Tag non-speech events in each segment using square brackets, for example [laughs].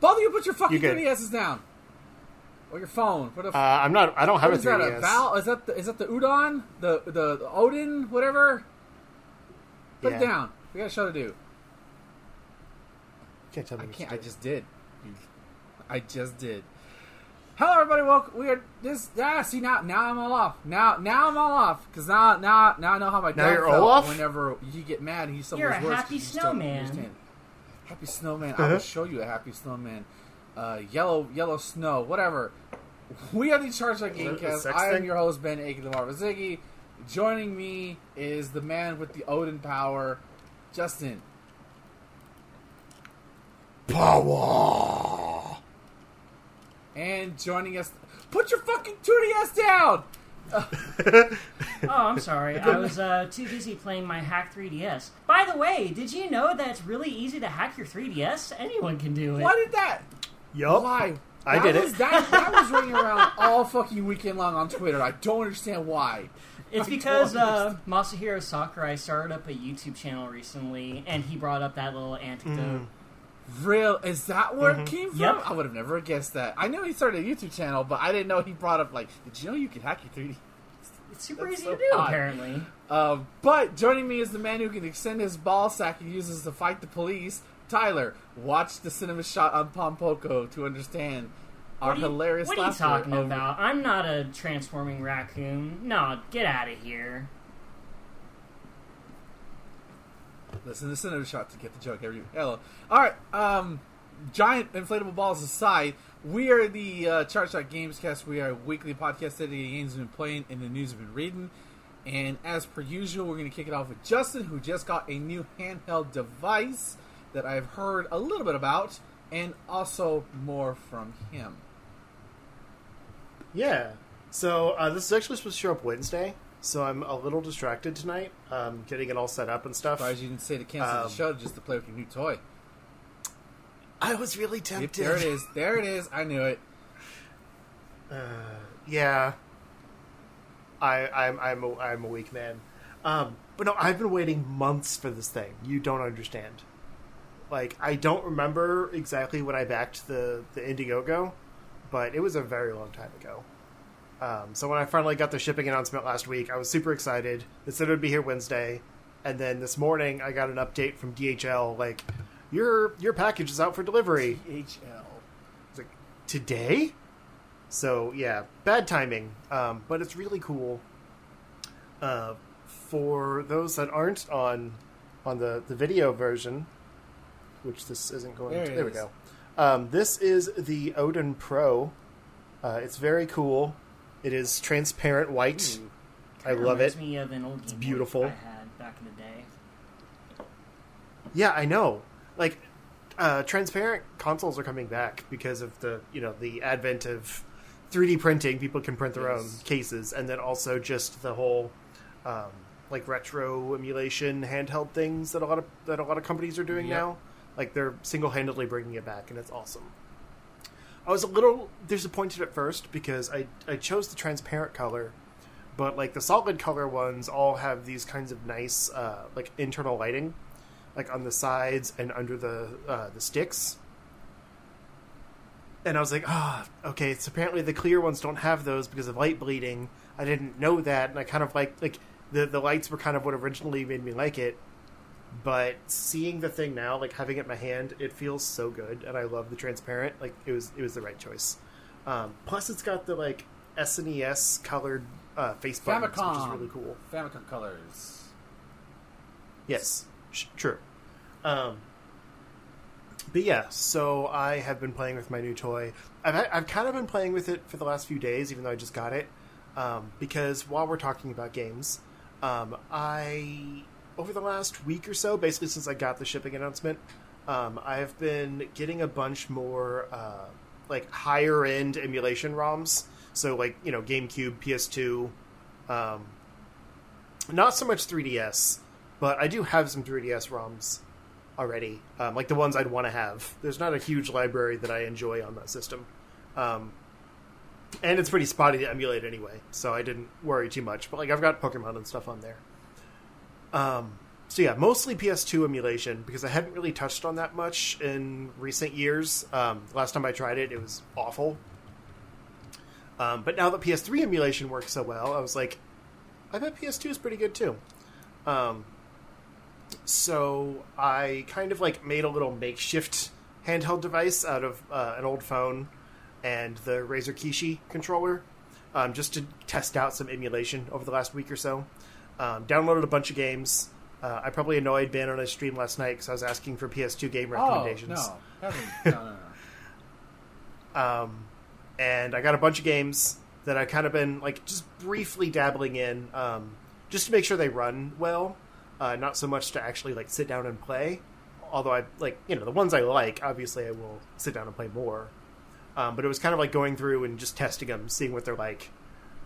Both of you, put your fucking You good. 3DSs down. Or your phone. Put a, Uh, I'm not. I don't have what a is that? A Val? Is that the, is that the Udon? The, the the Odin? Whatever. Put Yeah. it down. We got a show to do. Can't tell me. I what can't. I just did. I just did. Hello, everybody. Welcome. We are this. Ah, see now. Now I'm all off. Now, now I'm all off because now, now, now I know how my Now you're felt Olaf? whenever you get mad. and He some You're a words happy 'cause you just don't snowman. Happy snowman. I Uh-huh. will show you a happy snowman. Uh, yellow, yellow snow. Whatever. We are the Charge Like Is that a Gamecast. I am your host Ben Aiken the Marvel Ziggy. Joining me is the man with the Odin power, Justin. Power. And joining us, put your fucking 2DS down. [laughs] Oh, I'm sorry. I was uh, too busy playing my hack 3DS. By the way, did you know that it's really easy to hack your 3DS? Anyone can do it. Why did that? Yup. Why? I That did it. was, That, that was ringing around all fucking weekend long on Twitter. I don't understand why. It's I because don't uh, Masahiro Sakurai started up a YouTube channel recently, and he brought up that little anecdote. Mm. Real? Is that where Mm-hmm. it came from? Yep. I would have never guessed that. I knew he started a YouTube channel, but I didn't know he brought up like, did you know you could hack your 3D? It's super That's easy so to do, odd. apparently. Um, but joining me is the man who can extend his ball sack and uses to fight the police. Tyler, watch the cinema shot on Pom Poko to understand our What you, hilarious what are you talking over- about? I'm not a transforming raccoon. No, get out of here. Listen to the cinema shot to get the joke. Every hello. All right. Um, giant inflatable balls aside, we are the uh, Chart Shot Gamescast. We are a weekly podcast dedicated to games we've been playing and the news we've been reading. And as per usual, we're going to kick it off with Justin, who just got a new handheld device that I've heard a little bit about, and also more from him. Yeah. So uh, this is actually supposed to show up Wednesday. So I'm a little distracted tonight, um, getting it all set up and stuff. Surprised you didn't say to cancel Um, the show just to play with your new toy. I was really Yep, tempted. there it is. There it is. I knew it. Uh, yeah. I, I'm I'm a, I'm a weak man. Um, but no, I've been waiting months for this thing. You don't understand. Like I don't remember exactly when I backed the the Indiegogo, but it was a very long time ago. Um, so when I finally got the shipping announcement last week, I was super excited. They said it would be here Wednesday, and then this morning I got an update from DHL like your your package is out for delivery. HL. It's like today. So yeah, bad timing, um, but it's really cool. Uh, for those that aren't on on the the video version, which this isn't going. There to, it there we go. Um, this is the Odin Pro. Uh, it's very cool. It is transparent white. Ooh. I love it. me of an old Game Boy beautiful. I had back in the day. Yeah, I know. Like uh, transparent consoles are coming back because of the you know the advent of 3D printing. People can print their own cases, and then also just the whole um, like retro emulation handheld things that a lot of that a lot of companies are doing Yep. now. Like they're single handedly bringing it back, and it's awesome. I was a little disappointed at first because I I chose the transparent color, but like the solid color ones all have these kinds of nice uh, like internal lighting, like on the sides and under the uh, the sticks. And I was like, ah, okay. So apparently the clear ones don't have those because of light bleeding. I didn't know that, and I kind of like like the the lights were kind of what originally made me like it. But seeing the thing now, like having it in my hand, it feels so good, and I love the transparent. Like it was it was the right choice. Um, plus, it's got the like SNES colored uh, face buttons, which is really cool. Famicom colors. Yes, sh- true. Um, but yeah, so I have been playing with my new toy. I've I've kind of been playing with it for the last few days, even though I just got it. Um, because while we're talking about games, um, I over the last week or so, basically since I got the shipping announcement, um, I've been getting a bunch more uh, like higher end emulation ROMs. So like you know GameCube, PS2, um, not so much 3DS, but I do have some 3DS ROMs already, um, like the ones I'd want to have. There's not a huge library that I enjoy on that system, um, and it's pretty spotty to emulate anyway, so I didn't worry too much. But like I've got Pokemon and stuff on there. Um, so yeah, mostly PS2 emulation because I hadn't really touched on that much in recent years. Um, last time I tried it, it was awful. Um, but now that PS3 emulation works so well, I was like, I bet PS2 is pretty good too. Um, so I kind of like made a little makeshift handheld device out of uh, an old phone and the Razer Kishi controller, um, just to test out some emulation over the last week or so. Um, downloaded a bunch of games. Uh, I probably annoyed Ben on his stream last night because I was asking for PS2 game recommendations. Oh, no. [laughs] no, no, no. um, and I got a bunch of games that I kind of been like just briefly dabbling in, um, just to make sure they run well, uh, not so much to actually like sit down and play. Although I like you know the ones I like, obviously I will sit down and play more. Um, but it was kind of like going through and just testing them, seeing what they're like.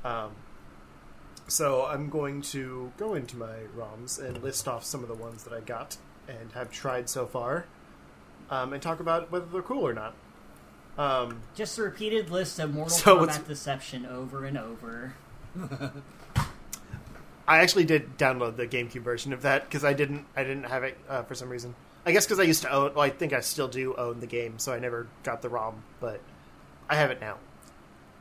Um, so I'm going to go into my ROMs and list off some of the ones that I got and have tried so far, um, and talk about whether they're cool or not. Um, Just a repeated list of Mortal So Kombat deception over and over. [laughs] I actually did download the GameCube version of that because I didn't I didn't have it uh, for some reason. I guess because I used to own. Well, I think I still do own the game, so I never got the ROM, but I have it now.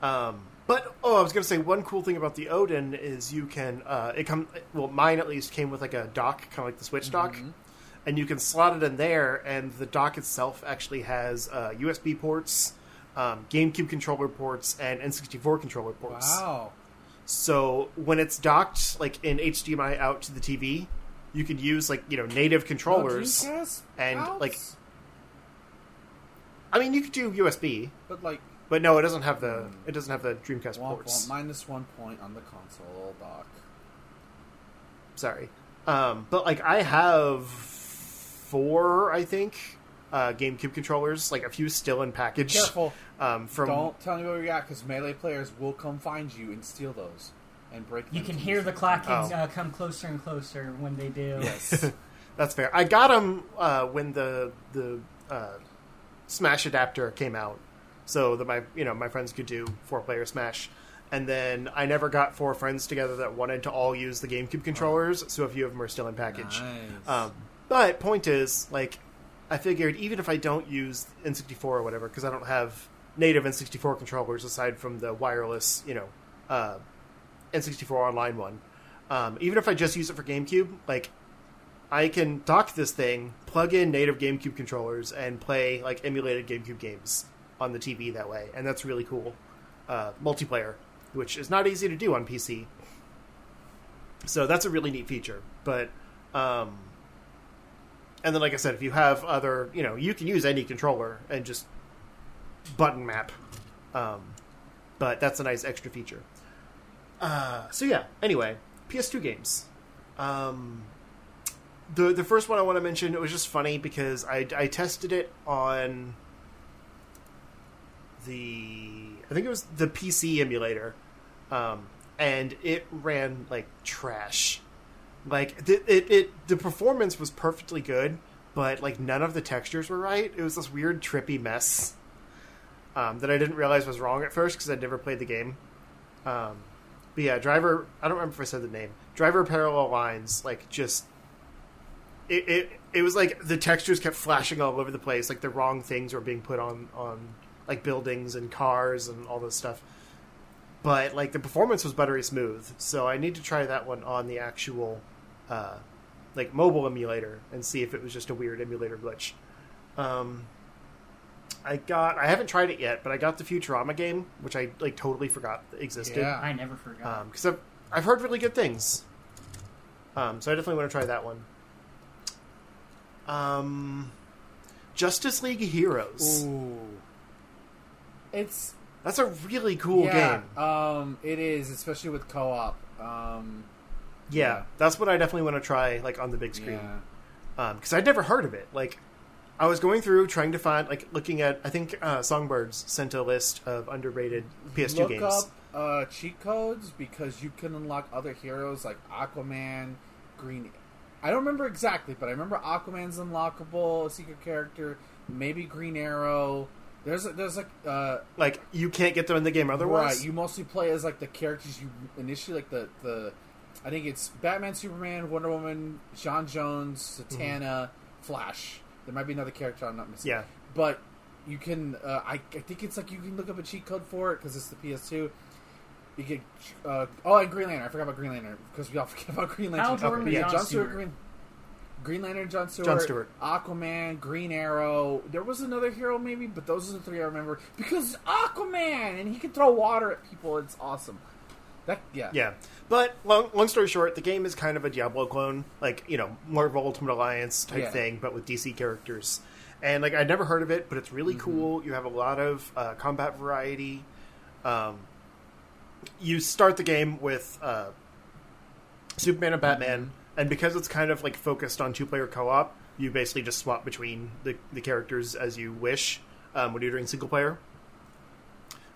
Um, but oh, I was going to say one cool thing about the Odin is you can uh, it come well mine at least came with like a dock, kind of like the Switch dock, and you can slot it in there, and the dock itself actually has uh, USB ports, um, GameCube controller ports, and N64 controller ports. Wow. So when it's docked like in HDMI out to the TV, you can use like you know native controllers. No and, outs? like- I mean, you could do USB, but like but no, it doesn't have the it doesn't have the Dreamcast womp, ports. womp, minus one point on the console dock. Sorry, um, but like I have four, I think, uh, GameCube controllers, like a few still in package. Careful! Um, from Don't tell me where you got because melee players will come find you and steal those and break. Them. You can hear the pieces. clock Oh. uh, come closer and closer when they do. Yes. [laughs] That's fair. I got them uh, when the the uh, Smash adapter came out, so that my you know my friends could do four player Smash. And then I never got four friends together that wanted to all use the GameCube controllers, so a few of them are still in package. Nice. Um, but point is, like, I figured even if I don't use N64 or whatever, because I don't have native N64 controllers aside from the wireless, you know, uh, N64 online one. Um, even if I just use it for GameCube, like, I can dock this thing, plug in native GameCube controllers, and play like emulated GameCube games on the TV that way, and that's really cool. Uh, multiplayer, which is not easy to do on PC. So that's a really neat feature. But um, and then, like I said, if you have other, you know, you can use any controller and just button map. Um, but that's a nice extra feature. Uh, so yeah. Anyway, PS2 games. Um, the the first one I want to mention it was just funny because I I tested it on the I think it was the PC emulator, um, and it ran like trash. Like the, it, it the performance was perfectly good, but like none of the textures were right. It was this weird trippy mess um, that I didn't realize was wrong at first because I'd never played the game. Um, but yeah, driver. I don't remember if I said the name. Driver parallel lines, like just it, it. It was like the textures kept flashing all over the place. Like the wrong things were being put on on like buildings and cars and all this stuff. But like the performance was buttery smooth, so I need to try that one on the actual uh, like mobile emulator and see if it was just a weird emulator glitch. Um, I got I haven't tried it yet, but I got the Futurama game, which I like totally forgot existed Yeah. I never forgot. because I've I've heard really good things. Um, so I definitely want to try that one. Um, Justice League Heroes. Ooh. It's That's a really cool yeah, game. Um, it is, especially with co-op. Um, Yeah, yeah. that's what I definitely want to try, like on the big screen. yeah. because I'd never heard of it. Like, I was going through trying to find, like, looking at. I think uh, Songbirds sent a list of underrated PS2 Look games. up uh, cheat codes because you can unlock other heroes like Aquaman, Green. I don't remember exactly, but I remember Aquaman's unlockable, a secret character, maybe Green Arrow. There's a, there's like uh, Like, you can't get them in the game otherwise. right. You mostly play as like the characters you initially like the the I think it's Batman, Superman, Wonder Woman, J'onn J'onzz, Zatanna, Flash. There might be another character I'm not missing. Yeah. but you can. Uh, I, I think it's like you can look up a cheat code for it because it's the PS2. You get uh, oh, and Green Lantern. I forgot about Green Lantern because we all [laughs] forget about Green Lantern. Hal Jordan But yeah, John John Stewart, Stewart. Green, Green Lantern, John Stewart, John Stewart. Aquaman, Green Arrow. There was another hero maybe, but those are the three I remember because Aquaman and he can throw water at people. It's awesome. That yeah Yeah, but long, long story short, the game is kind of a Diablo clone, like you know, Marvel Ultimate Alliance type Yeah. thing, but with DC characters. And like I'd never heard of it, but it's really cool. You have a lot of uh, combat variety. Um, you start the game with uh, Superman and Batman, and because it's kind of like focused on two player co op, you basically just swap between the, the characters as you wish um, when you're doing single player.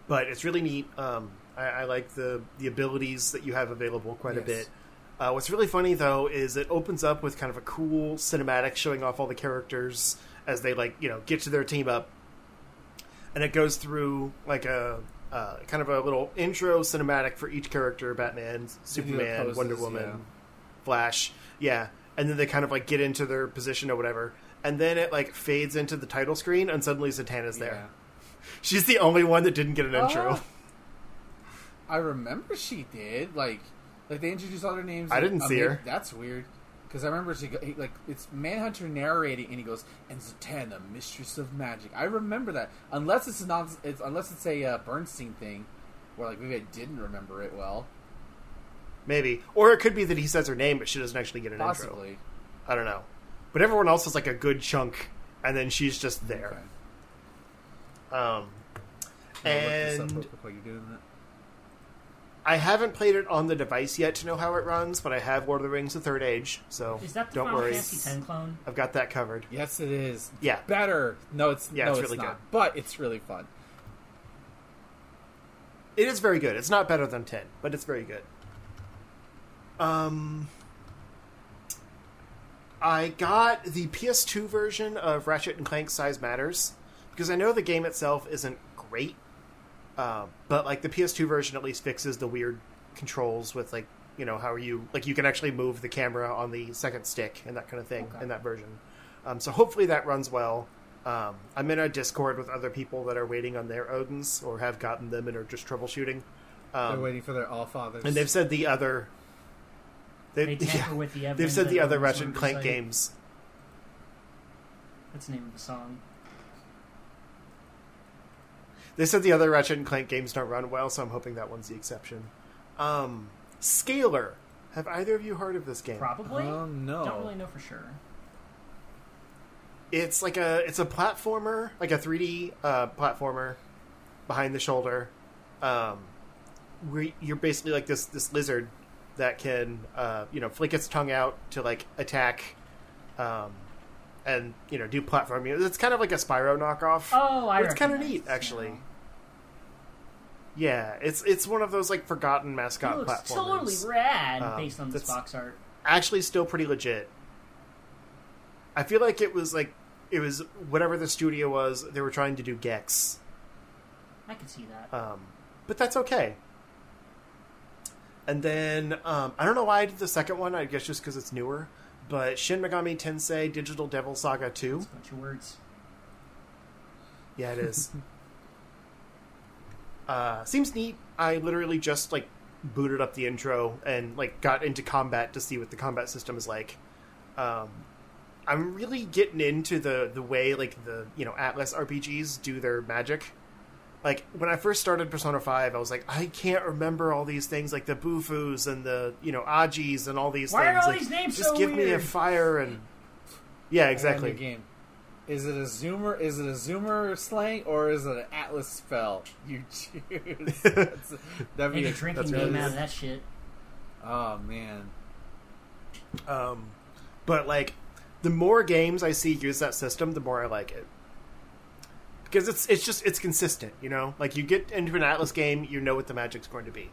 But it's really neat. Um, I, I like the the abilities that you have available quite a bit. Uh, what's really funny though is it opens up with kind of a cool cinematic showing off all the characters as they like you know get to their team up, and it goes through like a uh, kind of a little intro cinematic for each character: Batman, They do the Superman, poses, Wonder Woman. Flash, yeah, and then they kind of like get into their position or whatever, and then it like fades into the title screen, and suddenly Zatanna's there. Yeah. [laughs] She's the only one that didn't get an intro. Oh. I remember she did. Like, like they introduced all their names. I didn't see her. That's weird. Because I remember she he, like it's Manhunter narrating, and he goes, "And Zatanna, mistress of magic." I remember that. Unless it's not, it's unless it's a uh, Berenstain thing, where like maybe I didn't remember it well. Maybe, or it could be that he says her name, but she doesn't actually get an intro. I don't know, but everyone else is like a good chunk, and then she's just there. Okay. Um, Can I look this up and real quick while you're doing that? I haven't played it on the device yet to know how it runs, but I have Lord of the Rings: The Third Age, so Is that the don't Final worry, Fantasy X clone? I've got that covered. Yes, it is. Yeah, Better. No, it's Yeah, no, it's it's, really not. good. But it's really fun. it is very good. It's not better than ten, but it's very good. Um, I got the PS2 version of Ratchet and Clank Size Matters because I know the game itself isn't great, uh, but like the PS2 version at least fixes the weird controls with like you know how are you like you can actually move the camera on the second stick and that kind of thing Okay. in that version. Um, so hopefully that runs well. Um, I'm in a Discord with other people that are waiting on their Odins or have gotten them and are just troubleshooting. They're Um, waiting for their All Fathers. and they've said the other. They, They tamper yeah, with the they've said the other Ratchet and Clank recited. games. That's the name of the song. They said the other Ratchet and Clank games don't run well, so I'm hoping that one's the exception. Um, Scaler. Have either of you heard of this game? Probably. Oh no. Don't really know for sure. It's like a it's a platformer, like a 3D uh, platformer, behind the shoulder. Um, where you're basically like this this lizard that can uh, you know flick its tongue out to like attack, um, and you know do platforming. It's kind of like a Spyro knockoff. Oh, I. It's kinda neat, actually. now. Yeah, it's it's one of those like forgotten It mascot looks platformers. totally rad Um, based on this box art. Actually, still pretty legit. I feel like it was like it was whatever the studio was. They were trying to do Gex, I could see that. um, but that's okay. And then um, I don't know why I did the second one. I guess just because it's newer. But Shin Megami Tensei Digital Devil Saga Two. It's a bunch of words. Yeah, it is. [laughs] uh, seems neat. I literally just like booted up the intro and like got into combat to see what the combat system is like. Um, I'm really getting into the the way like the you know Atlus RPGs do their magic. Like when I first started Persona Five, I was like, I can't remember all these things like the Bufus and the you know Agis and all these Why are things. all Like, these names just so give me a fire and yeah, exactly. your game. Is it a zoomer? Is it a zoomer slang or is it an Atlus spell? [laughs] You choose. [laughs] That's- that'd Make be a drinking game really- out of that shit. Oh man. Um, but like, the more games I see use that system, the more I like it because it's it's just it's consistent. You know, like you get into an Atlus game, you know what the magic's going to be.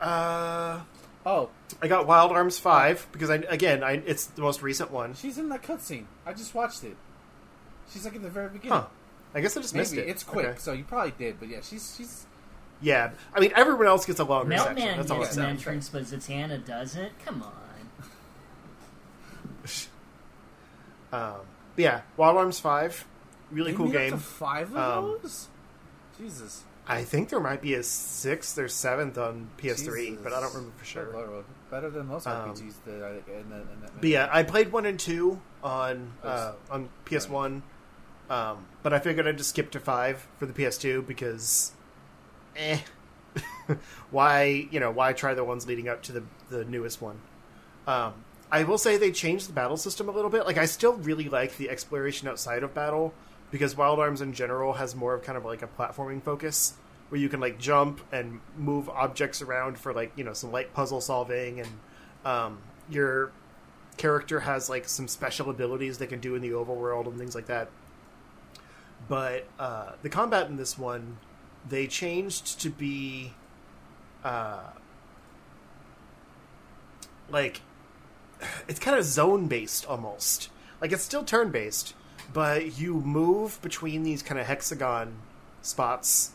Uh, Oh, I got Wild Arms Five because I again I it's the most recent one. she's in that cutscene. I just watched it. She's like in the very beginning. Huh? I guess I just missed it. it's quick, Okay. so you probably did. But yeah, she's she's Yeah, I mean everyone else gets a longer section. That's all I'm gets an entrance, but Zatanna doesn't. Come on. [laughs] Um, but yeah, Wild Arms Five, really They cool game. five of Um, those. Jesus. I think there might be a sixth or seventh on PS3, Jesus. but I don't remember for sure. Better than most Um, RPGs that I in, the, in that. But yeah, I played one and two on uh, on PS One, um, but I figured I'd just skip to five for the PS2 because, eh, [laughs] why you know why try the ones leading up to the the newest one? Um, I will say they changed the battle system a little bit. Like I still really like the exploration outside of battle because Wild Arms in general has more of kind of like a platforming focus where you can like jump and move objects around for like you know some light puzzle solving and um, your character has like some special abilities they can do in the overworld and things like that. But uh, the combat in this one, they changed to be uh, like it's kind of zone based almost. Like it's still turn based, but you move between these kind of hexagon spots,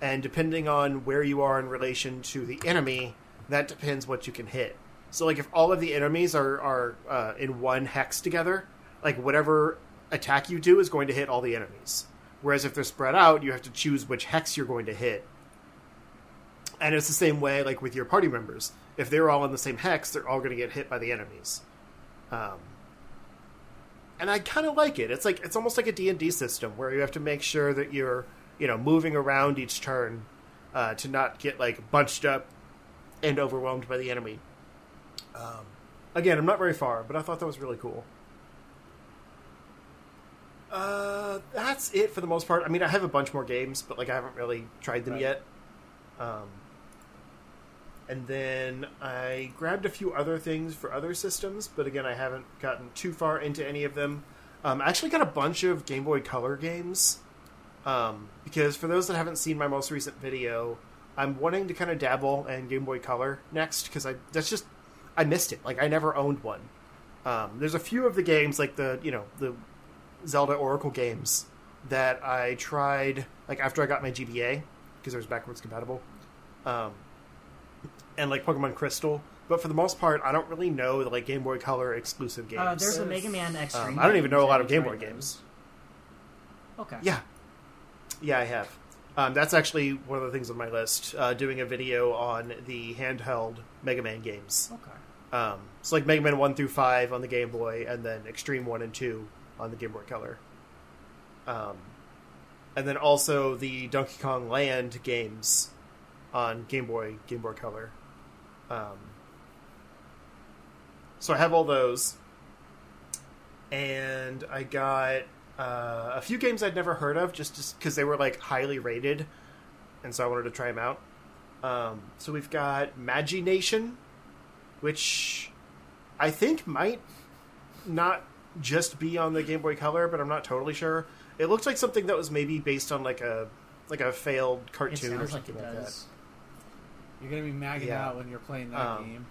and depending on where you are in relation to the enemy, that depends what you can hit. So, like, if all of the enemies are are uh, in one hex together, like whatever attack you do is going to hit all the enemies. Whereas if they're spread out, you have to choose which hex you're going to hit. And it's the same way, like with your party members. If they're all in the same hex, they're all going to get hit by the enemies. Um, and I kind of like it. It's like it's almost like a D and D system where you have to make sure that you're, you know, moving around each turn uh, to not get like bunched up and overwhelmed by the enemy. Um, again, I'm not very far, but I thought that was really cool. Uh, that's it for the most part. I mean, I have a bunch more games, but like I haven't really tried them Right. yet. Um, and then I grabbed a few other things for other systems, but again, I haven't gotten too far into any of them. Um, I actually got a bunch of Game Boy Color games um, because for those that haven't seen my most recent video, I'm wanting to kind of dabble in Game Boy Color next because I that's just I missed it. Like I never owned one. Um, there's a few of the games like the you know the Zelda Oracle games that I tried like after I got my GBA because it was backwards compatible, um, and like Pokemon Crystal. But for the most part, I don't really know the like Game Boy Color exclusive games. Uh, there's a Mega Man Extreme. Um, I don't even know a lot of Game Boy games. Okay. Yeah, yeah, I have. Um, that's actually one of the things on my list. Uh, doing a video on the handheld Mega Man games. Okay. Um, it's like Mega Man one through five on the Game Boy, and then Extreme one and two on the Game Boy Color. Um, and then also the Donkey Kong Land games on Game Boy Game Boy Color. Um, so I have all those, and I got uh, a few games I'd never heard of just because they were like highly rated, and so I wanted to try them out. Um, so we've got Magi Nation, which I think might not just be on the Game Boy Color, but I'm not totally sure. It looks like something that was maybe based on like a like a failed cartoon or like something it like, does. You're gonna be magging Yeah. out when you're playing that Um, game.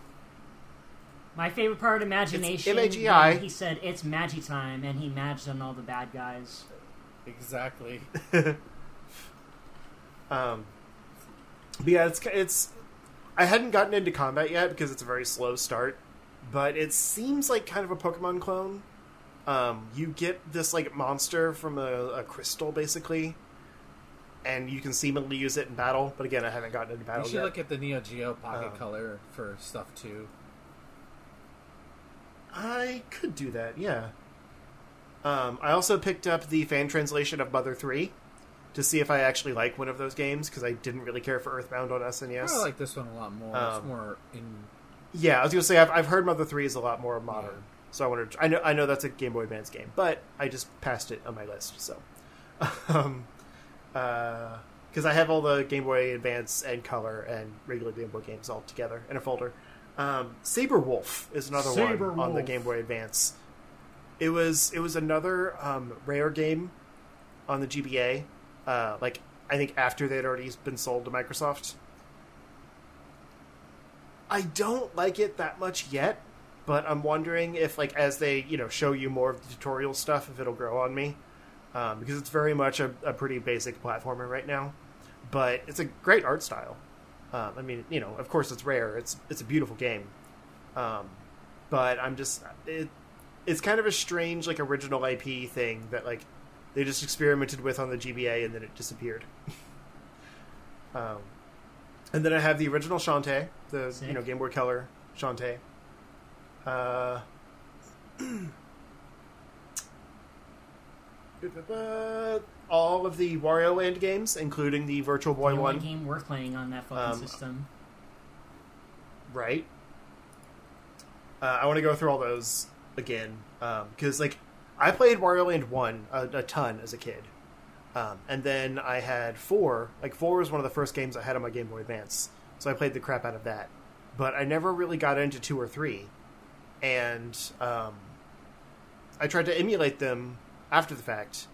My favorite part Imagination. M.A.G.I.. He said it's Magi time, and he maged on all the bad guys. Exactly. [laughs] Um, but yeah, it's it's. I hadn't gotten into combat yet because it's a very slow start, but it seems like kind of a Pokemon clone. Um, you get this like monster from a, a crystal, basically, and you can seemingly use it in battle. But again, I haven't gotten into battle. Yet. You should yet. look at the Neo Geo Pocket Um, Color for stuff too. I could do that, yeah. Um, I also picked up the fan translation of Mother 3 to see if I actually like one of those games because I didn't really care for Earthbound on SNES. I like this one a lot more. it's Um, more in. yeah, I was gonna say I've, I've heard Mother 3 is a lot more modern, so I wanted. To, I know I know that's a Game Boy Advance game, but I just passed it on my list. So, [laughs] um, because I have all the Game Boy Advance and Color and regular Game Boy games all together in a folder. Um, Sabre Wulf is another Saber one on the Game Boy Advance. It was it was another um, Rare game on the GBA. Uh, like I think after they'd already been sold to Microsoft. I don't like it that much yet, but I'm wondering if, like, as they you know show you more of the tutorial stuff, if it'll grow on me, um, because it's very much a, a pretty basic platformer right now. but it's a great art style. Um, I mean, you know, of course it's Rare. It's it's a beautiful game, um, but I'm just it. It's kind of a strange like original IP thing that like they just experimented with on the GBA and then it disappeared. [laughs] um, and then I have the original Shantae, the Sick. you know Game Boy Color Shantae. Uh, [clears throat] all of the Wario Land games, including the Virtual Boy the one, game worth playing on that fucking Um, system. right? Uh, I want to go through all those again because, like, I played Wario Land one a, a ton as a kid, um, and then I had four. Like, four was one of the first games I had on my Game Boy Advance, so I played the crap out of that. But I never really got into two or three, and um, I tried to emulate them after the fact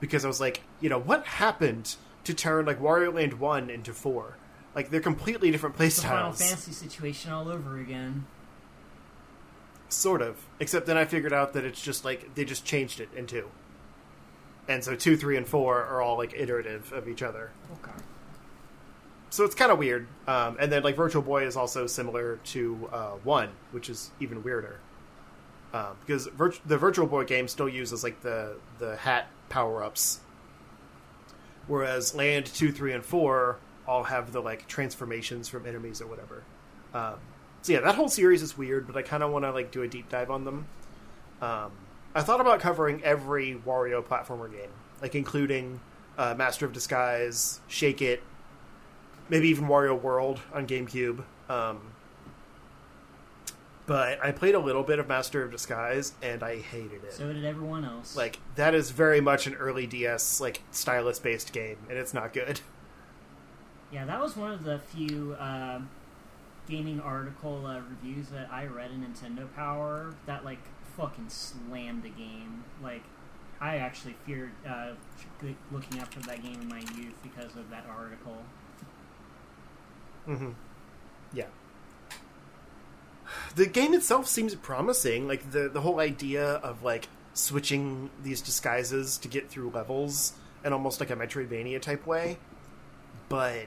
because I was like, you know, what happened to turn like Wario Land one into four? Like they're completely different play It's the Final. Fantasy situation all over again. Sort of. Except then I figured out that it's just like they just changed it in two. And so two, three, and four are all like iterative of each other. Okay. So it's kind of weird. Um, and then like Virtual Boy is also similar to uh, one, which is even weirder. Um, because virt- the Virtual Boy game still uses like the the hat power ups, whereas Land two, three, and four all have the like transformations from enemies or whatever. Um, so yeah, that whole series is weird, but I kind of want to like do a deep dive on them. Um, I thought about covering every Wario platformer game, like including uh, Master of Disguise, Shake It, maybe even Wario World on GameCube. Um, but I played a little bit of Master of Disguise and I hated it. So did everyone else. like that is very much an early DS like stylus based game, and it's not good. [laughs] Yeah, that was one of the few uh, gaming article uh, reviews that I read in Nintendo Power that like fucking slammed the game. Like, I actually feared uh, looking after that game in my youth because of that article. Mm-hmm. Yeah. The game itself seems promising. Like the the whole idea of like switching these disguises to get through levels in almost like a Metroidvania type way, but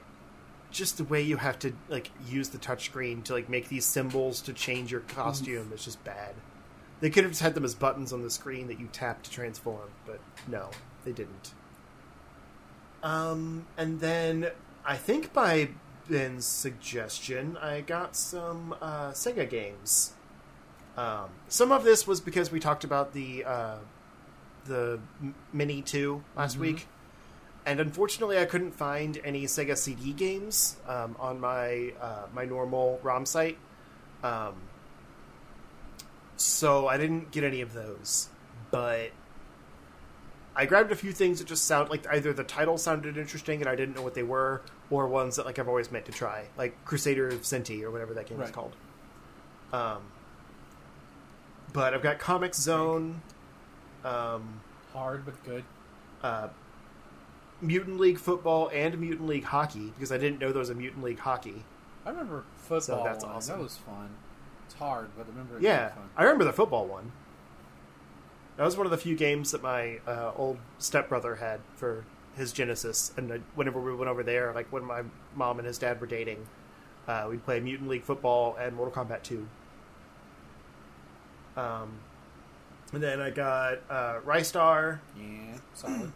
just the way you have to like use the touchscreen to like make these symbols to change your costume is just bad. They could have just had them as buttons on the screen that you tap to transform, but no, they didn't. Um, and then I think by Ben's suggestion, I got some uh, Sega games. Um, some of this was because we talked about the uh, the Mini Two last Mhm. week, and unfortunately, I couldn't find any Sega CD games um, on my uh, my normal ROM site. Um, so I didn't get any of those, but I grabbed a few things that just sound like either the title sounded interesting and I didn't know what they were, or ones that like I've always meant to try, like Crusader of Centy or whatever that game is called. Um, but I've got Comix Zone, um, Hard but good. uh, Mutant League Football, and Mutant League Hockey because I didn't know there was a Mutant League Hockey. I remember football. that's one. awesome. That was fun. It's hard, but I remember it Yeah, fun. I remember the football one. That was one of the few games that my uh, old stepbrother had for his Genesis, and whenever we went over there, like when my mom and his dad were dating, uh, we'd play Mutant League Football and Mortal Kombat Two. Um, and then I got uh, Ristar, Yeah, solid.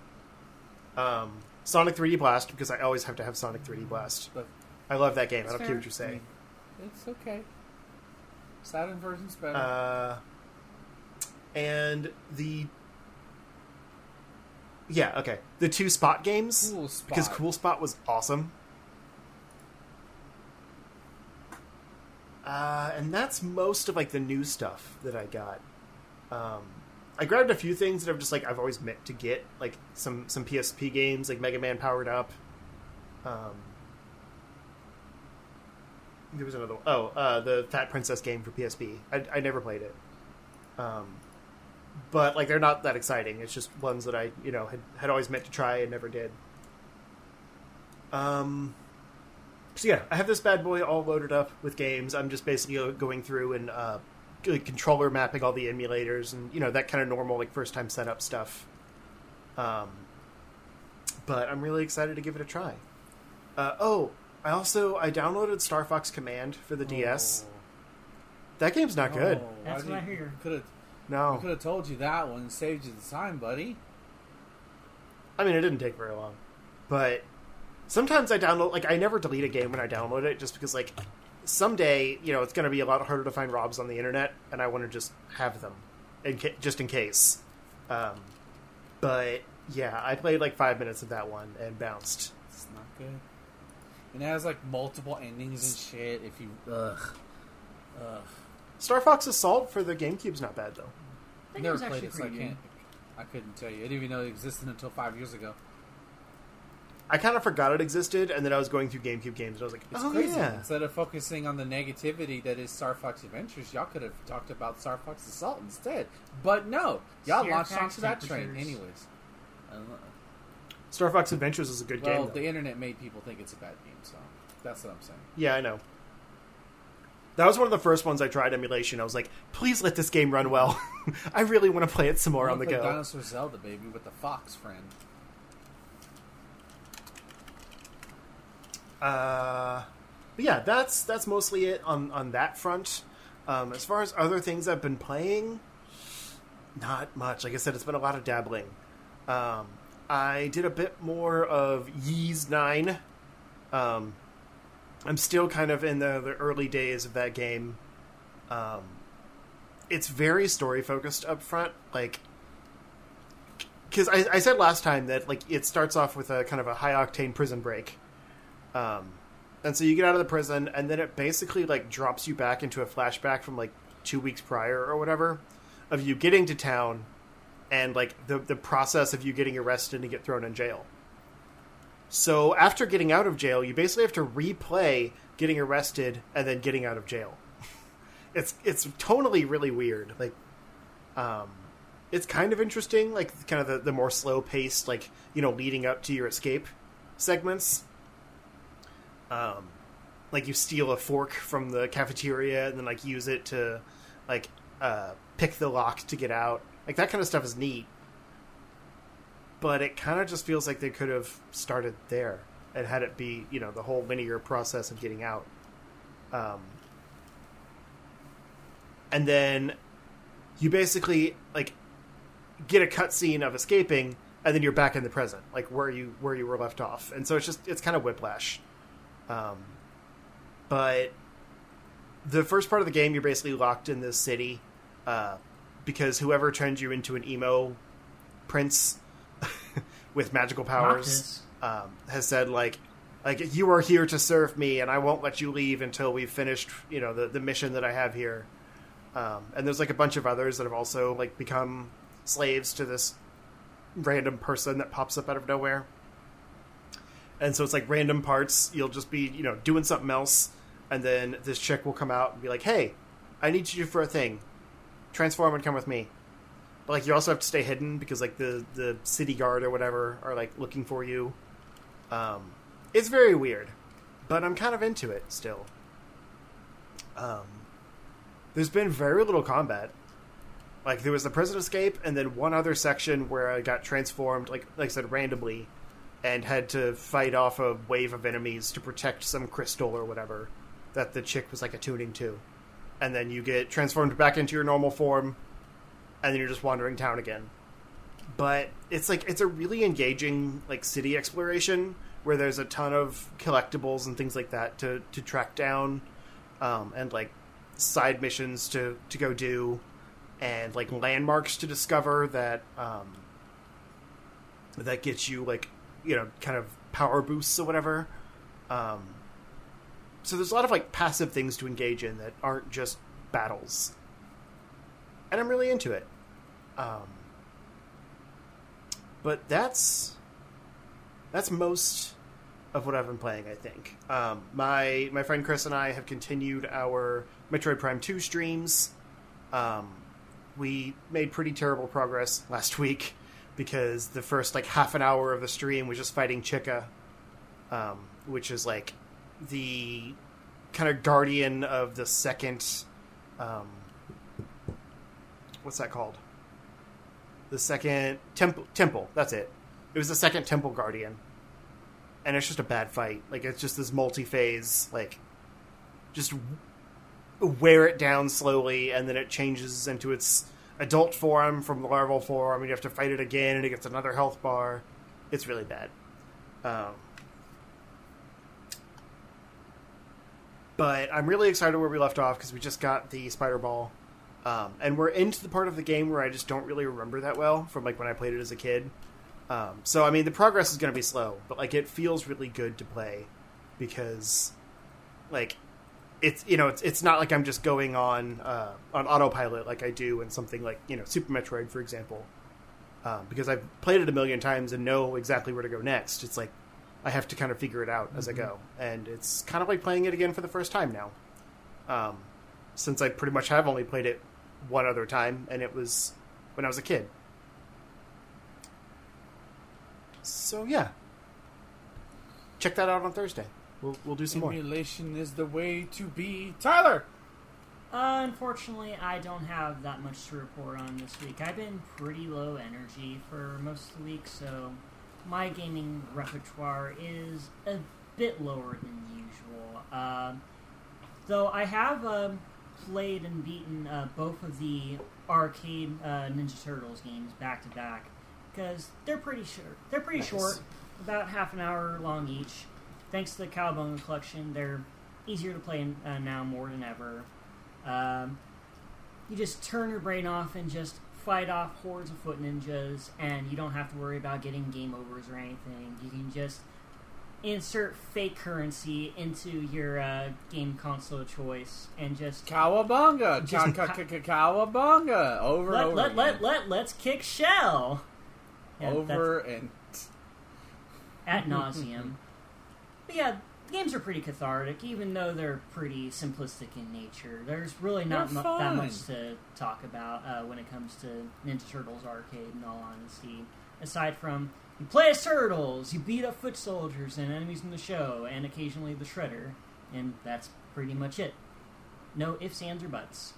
[clears throat] um, Sonic 3D Blast because I always have to have Sonic 3D Blast. But I love that game. I don't care what you say. it's okay. Saturn version's better. Uh, and the yeah, okay, the two spot games cool spot. because Cool Spot was awesome. Uh, and that's most of like the new stuff that I got. Um, I grabbed a few things that I've just like I've always meant to get, like some some PSP games, like Mega Man Powered Up. Um, there was another. Oh, uh, the Fat Princess game for PSP. I, I never played it. Um, but like they're not that exciting. It's just ones that I you know had had always meant to try and never did. Um. So yeah, I have this bad boy all loaded up with games. I'm just basically going through and uh, like, controller mapping all the emulators and you know that kind of normal like first time setup stuff. Um. But I'm really excited to give it a try. Uh, oh, I also I downloaded Star Fox Command for the DS. That game's not good. Oh, That's why what I hear. Could have No, I could have told you that one. Saved you the time, buddy. I mean it didn't take very long, but sometimes I download like I never delete a game when I download it just because like someday you know it's going to be a lot harder to find ROMs on the internet, and I want to just have them, in ca- just in case. Um, but yeah, I played like five minutes of that one and bounced. It's not good. And it has like multiple endings and shit. If you ugh, ugh. Star Fox Assault for the GameCube's not bad though. That Never played it, so I pretty can't. I couldn't tell you. I didn't even know it existed until five years ago. I kind of forgot it existed, and then I was going through GameCube games, and I was like, It's "Oh crazy. yeah." Instead of focusing on the negativity that is Star Fox Adventures, y'all could have talked about Star Fox Assault instead. But no, y'all Sierra launched Pax onto that train anyways. I don't know. Star Fox Adventures is a good Well, game. though. the internet made people think it's a bad game, so that's what I'm saying. Yeah, I know. That was one of the first ones I tried emulation. I was like, please let this game run well. [laughs] I really want to play it some more on the go. Dinosaur Zelda, baby, with the fox friend. Uh, but yeah, that's that's mostly it on on that front. Um, as far as other things I've been playing, not much. Like I said, it's been a lot of dabbling. Um, I did a bit more of Ys Nine. Um, I'm still kind of in the, the early days of that game. Um, it's very story focused up front, like because I, I said last time that like it starts off with a kind of a high octane prison break, um, and so you get out of the prison, and then it basically like drops you back into a flashback from like two weeks prior or whatever, of you getting to town, and like the the process of you getting arrested and get thrown in jail. So after getting out of jail, you basically have to replay getting arrested and then getting out of jail. [laughs] it's it's tonally really weird. Like, um, it's kind of interesting. Like, kind of the, the more slow paced, like you know, leading up to your escape segments. Um, like you steal a fork from the cafeteria and then like use it to like uh, pick the lock to get out. Like that kind of stuff is neat but it kind of just feels like they could have started there and had it be you know the whole linear process of getting out. Um, and then you basically like get a cutscene of escaping and then you're back in the present like where you where you were left off. And so it's just it's kind of whiplash. Um, but the first part of the game you're basically locked in this city uh, because whoever turns you into an emo prince [laughs] with magical powers um, has said like like you are here to serve me and I won't let you leave until we've finished you know the, the mission that I have here. Um, and there's like a bunch of others that have also like become slaves to this random person that pops up out of nowhere. And so it's like random parts. You'll just be you know doing something else and then this chick will come out and be like hey I need you for a thing. Transform and come with me but like you also have to stay hidden because like the the city guard or whatever are like looking for you. Um, it's very weird, but I'm kind of into it still. Um, there's been very little combat. Like there was the prison escape, and then one other section where I got transformed, like like I said, randomly, and had to fight off a wave of enemies to protect some crystal or whatever that the chick was like attuning to, and then you get transformed back into your normal form and then you're just wandering town again. But it's like it's a really engaging like city exploration where there's a ton of collectibles and things like that to to track down, um, and like side missions to to go do, and like landmarks to discover that um, that gets you like you know kind of power boosts or whatever. Um, so there's a lot of like passive things to engage in that aren't just battles and I'm really into it. Um, but that's that's most of what I've been playing. I think um, my my friend Chris and I have continued our Metroid Prime Two streams. Um, we made pretty terrible progress last week because the first like half an hour of the stream was just fighting Chykka, um, which is like the kind of guardian of the second. Um, what's that called? The second temple. Temple. That's it. It was the second temple guardian. and it's just a bad fight. Like it's just this multi-phase, like just wear it down slowly, and then it changes into its adult form from the larval form, and you have to fight it again, and it gets another health bar. It's really bad. Um, but I'm really excited where we left off because we just got the spider ball, um, and we're into the part of the game where I just don't really remember that well from like when I played it as a kid. Um, so I mean, the progress is going to be slow, but like it feels really good to play because, like, it's you know it's it's not like I'm just going on uh, on autopilot like I do in something like you know Super Metroid for example, um, because I've played it a million times and know exactly where to go next. It's like I have to kind of figure it out as I go, and it's kind of like playing it again for the first time now. Um, since I pretty much have only played it one other time, and it was when I was a kid. So yeah, check that out on Thursday. We'll we'll do some more. Emulation is the way to be. Tyler! Uh, unfortunately, I don't have that much to report on this week. I've been pretty low energy for most of the week, so my gaming repertoire is a bit lower than usual. Uh, though I have um, played and beaten uh, both of the arcade uh, Ninja Turtles games back to back because they're pretty short. They're pretty Nice. short, about half an hour long each. Thanks to the Cowabunga collection, they're easier to play uh, now more than ever. Um, you just turn your brain off and just fight off hordes of foot ninjas, and you don't have to worry about getting game overs or anything. You can just insert fake currency into your uh, game console of choice and just Cowabunga! Just- Cowabunga! Over and let, over. Let, let let let's kick shell. Yeah, Over and... at nauseum. but yeah, the games are pretty cathartic, even though they're pretty simplistic in nature. There's really not mu- that much to talk about uh, when it comes to Ninja Turtles arcade. In all honesty, aside from you play as turtles, you beat up foot soldiers and enemies in the show, and occasionally the Shredder, and that's pretty much it. No ifs, ands, or buts.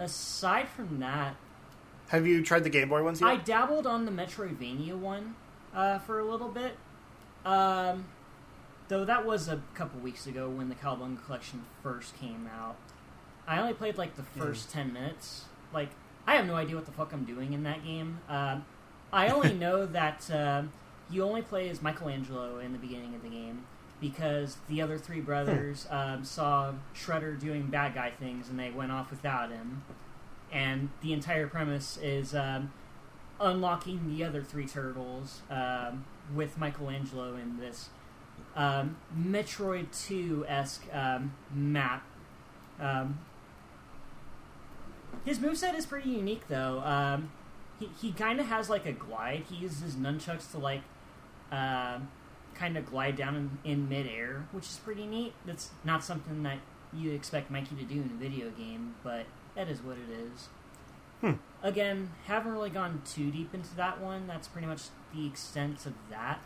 Aside from that, Have you tried the Game Boy ones yet? I dabbled on the Metroidvania one uh, for a little bit. Um, though that was a couple weeks ago when the Cowabunga collection first came out. I only played like the first 10 minutes. Like, I have no idea what the fuck I'm doing in that game. Um, I only know that uh, you only play as Michelangelo in the beginning of the game because the other three brothers um, saw Shredder doing bad guy things and they went off without him. And the entire premise is um, unlocking the other three turtles um, with Michelangelo in this um, Metroid 2 esque um, map. Um, his moveset is pretty unique, though. Um, he he kind of has like a glide. He uses his nunchucks to like uh, kind of glide down in, in midair, which is pretty neat. That's not something that you expect Mikey to do in a video game, but that is what it is. Hmm. Again, haven't really gone too deep into that one. That's pretty much the extent of that.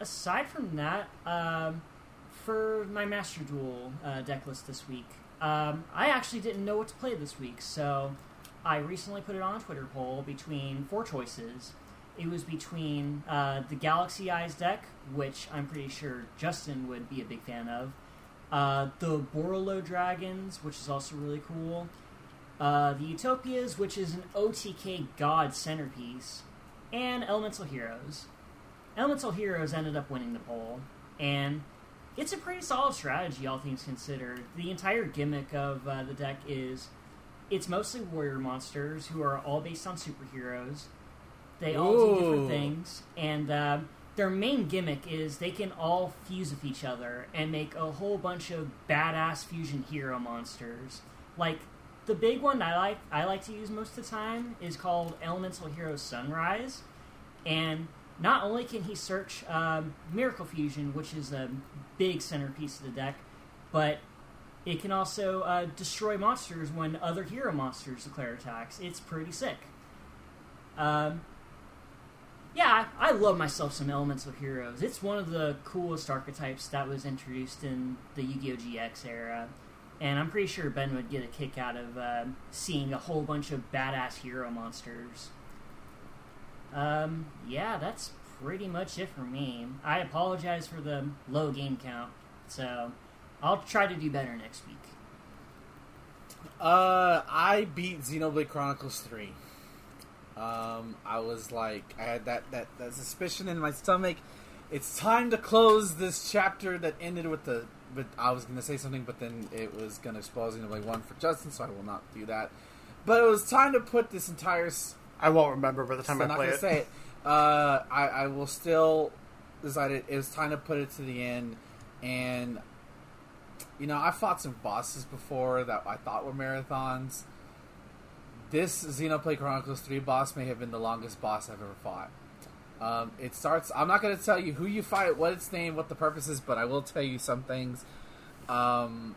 Aside from that, um, for my Master Duel uh, deck list this week, um, I actually didn't know what to play this week, so I recently put it on a Twitter poll between four choices. It was between uh, the Galaxy Eyes deck, which I'm pretty sure Justin would be a big fan of, uh, the Borolo Dragons, which is also really cool, uh, the Utopias, which is an OTK God centerpiece, and Elemental Heroes. Elemental Heroes ended up winning the poll, and it's a pretty solid strategy, all things considered. The entire gimmick of uh, the deck is it's mostly warrior monsters who are all based on superheroes. They all do different things, and um, their main gimmick is they can all fuse with each other and make a whole bunch of badass fusion hero monsters. Like the big one I like I like to use most of the time is called Elemental Hero Sunrise, and not only can he search um, Miracle Fusion, which is a big centerpiece of the deck, but it can also uh, destroy monsters when other hero monsters declare attacks. It's pretty sick. Um, yeah, I, I love myself some Elemental Heroes. It's one of the coolest archetypes that was introduced in the Yu-Gi-Oh! GX era. And I'm pretty sure Ben would get a kick out of uh, seeing a whole bunch of badass hero monsters. Um, yeah, that's pretty much it for me. I apologize for the low game count, so I'll try to do better next week. Uh, I beat Xenoblade Chronicles three. Um, I was like, I had that, that that suspicion in my stomach. It's time to close this chapter that ended with the. But I was going to say something, but then it was going to spoil Xenoblade one for Justin, so I will not do that. But it was time to put this entire. s- I won't remember by the time I'm I not play gonna it. say it. Uh, I, I will still decide it, it was time to put it to the end, and you know I fought some bosses before that I thought were marathons. This Xenoblade Chronicles Three boss may have been the longest boss I've ever fought. Um, it starts. I'm not going to tell you who you fight, what its name, what the purpose is, but I will tell you some things. Um,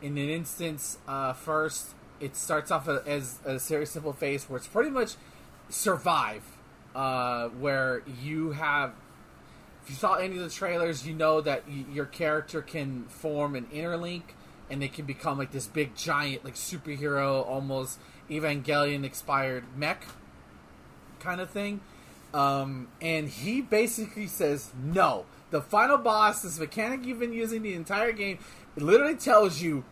in an instance, uh, first, it starts off as a series simple phase where it's pretty much survive, uh, where you have. If you saw any of the trailers, you know that y- your character can form an interlink, and they can become like this big giant, like superhero, almost Evangelion expired mech kind of thing. Um, and he basically says no. The final boss, this mechanic you've been using the entire game, it literally tells you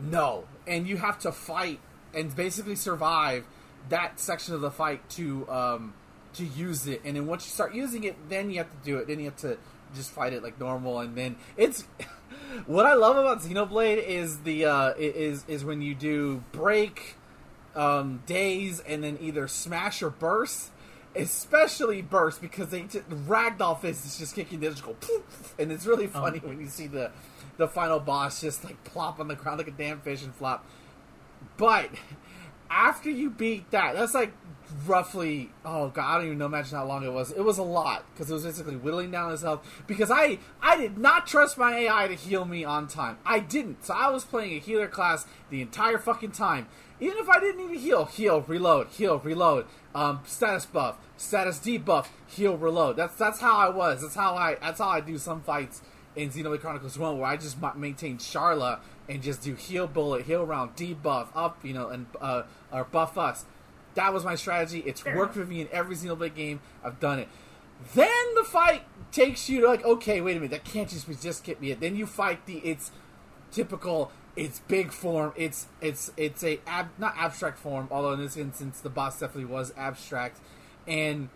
no, and you have to fight and basically survive that section of the fight to um, to use it. And then once you start using it, then you have to do it. Then you have to just fight it like normal. And then it's [laughs] what I love about Xenoblade is the uh, is is when you do break um, daze and then either smash or burst. Especially burst because they just, ragdoll fist is just kicking. They just go poof, and it's really funny when you see the the final boss just like plop on the ground like a damn fish and flop. But after you beat that, that's like roughly oh god, I don't even know imagine how long it was. It was a lot because it was basically whittling down his health. Because I I did not trust my AI to heal me on time. I didn't. So I was playing a healer class the entire fucking time. Even if I didn't to heal, heal, reload, heal, reload. Um, status buff, status debuff, heal, reload. That's that's how I was. That's how I that's how I do some fights in Xenoblade Chronicles One, where I just maintain Sharla and just do heal bullet, heal round, debuff up, you know, and uh, or buff us. That was my strategy. It's Fair worked enough. for me in every Xenoblade game. I've done it. Then the fight takes you to like, okay, wait a minute, that can't just be just get me. It. Then you fight the it's typical, it's big form, it's it's it's a ab, not abstract form, although in this instance the boss definitely was abstract, and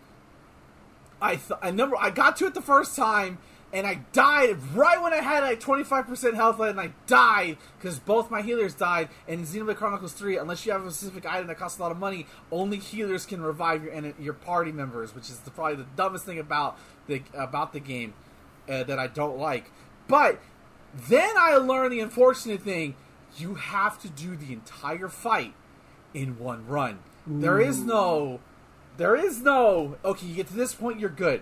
I th- I remember I got to it the first time and I died right when I had like 25% health left and I died because both my healers died and in Xenoblade Chronicles 3 unless you have a specific item that costs a lot of money only healers can revive your your party members which is the, probably the dumbest thing about the about the game uh, that I don't like. But then I learned the unfortunate thing you have to do the entire fight in one run. There is no there is no okay you get to this point you're good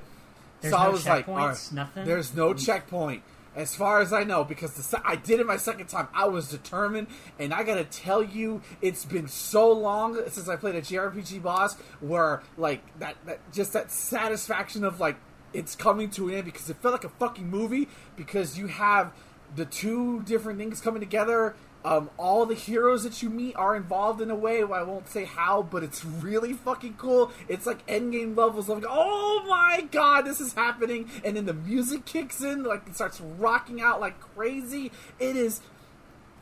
There's so I was like, checkpoints, all right, nothing? There's no mm. checkpoint, as far as I know, because the I did it my second time. I was determined, and I gotta tell you, it's been so long since I played a JRPG boss where like that, that just that satisfaction of like it's coming to an end because it felt like a fucking movie because you have the two different things coming together. Um, all the heroes that you meet are involved in a way. I won't say how, but it's really fucking cool. It's like endgame levels of, oh my god, this is happening. And then the music kicks in, like it starts rocking out like crazy. It is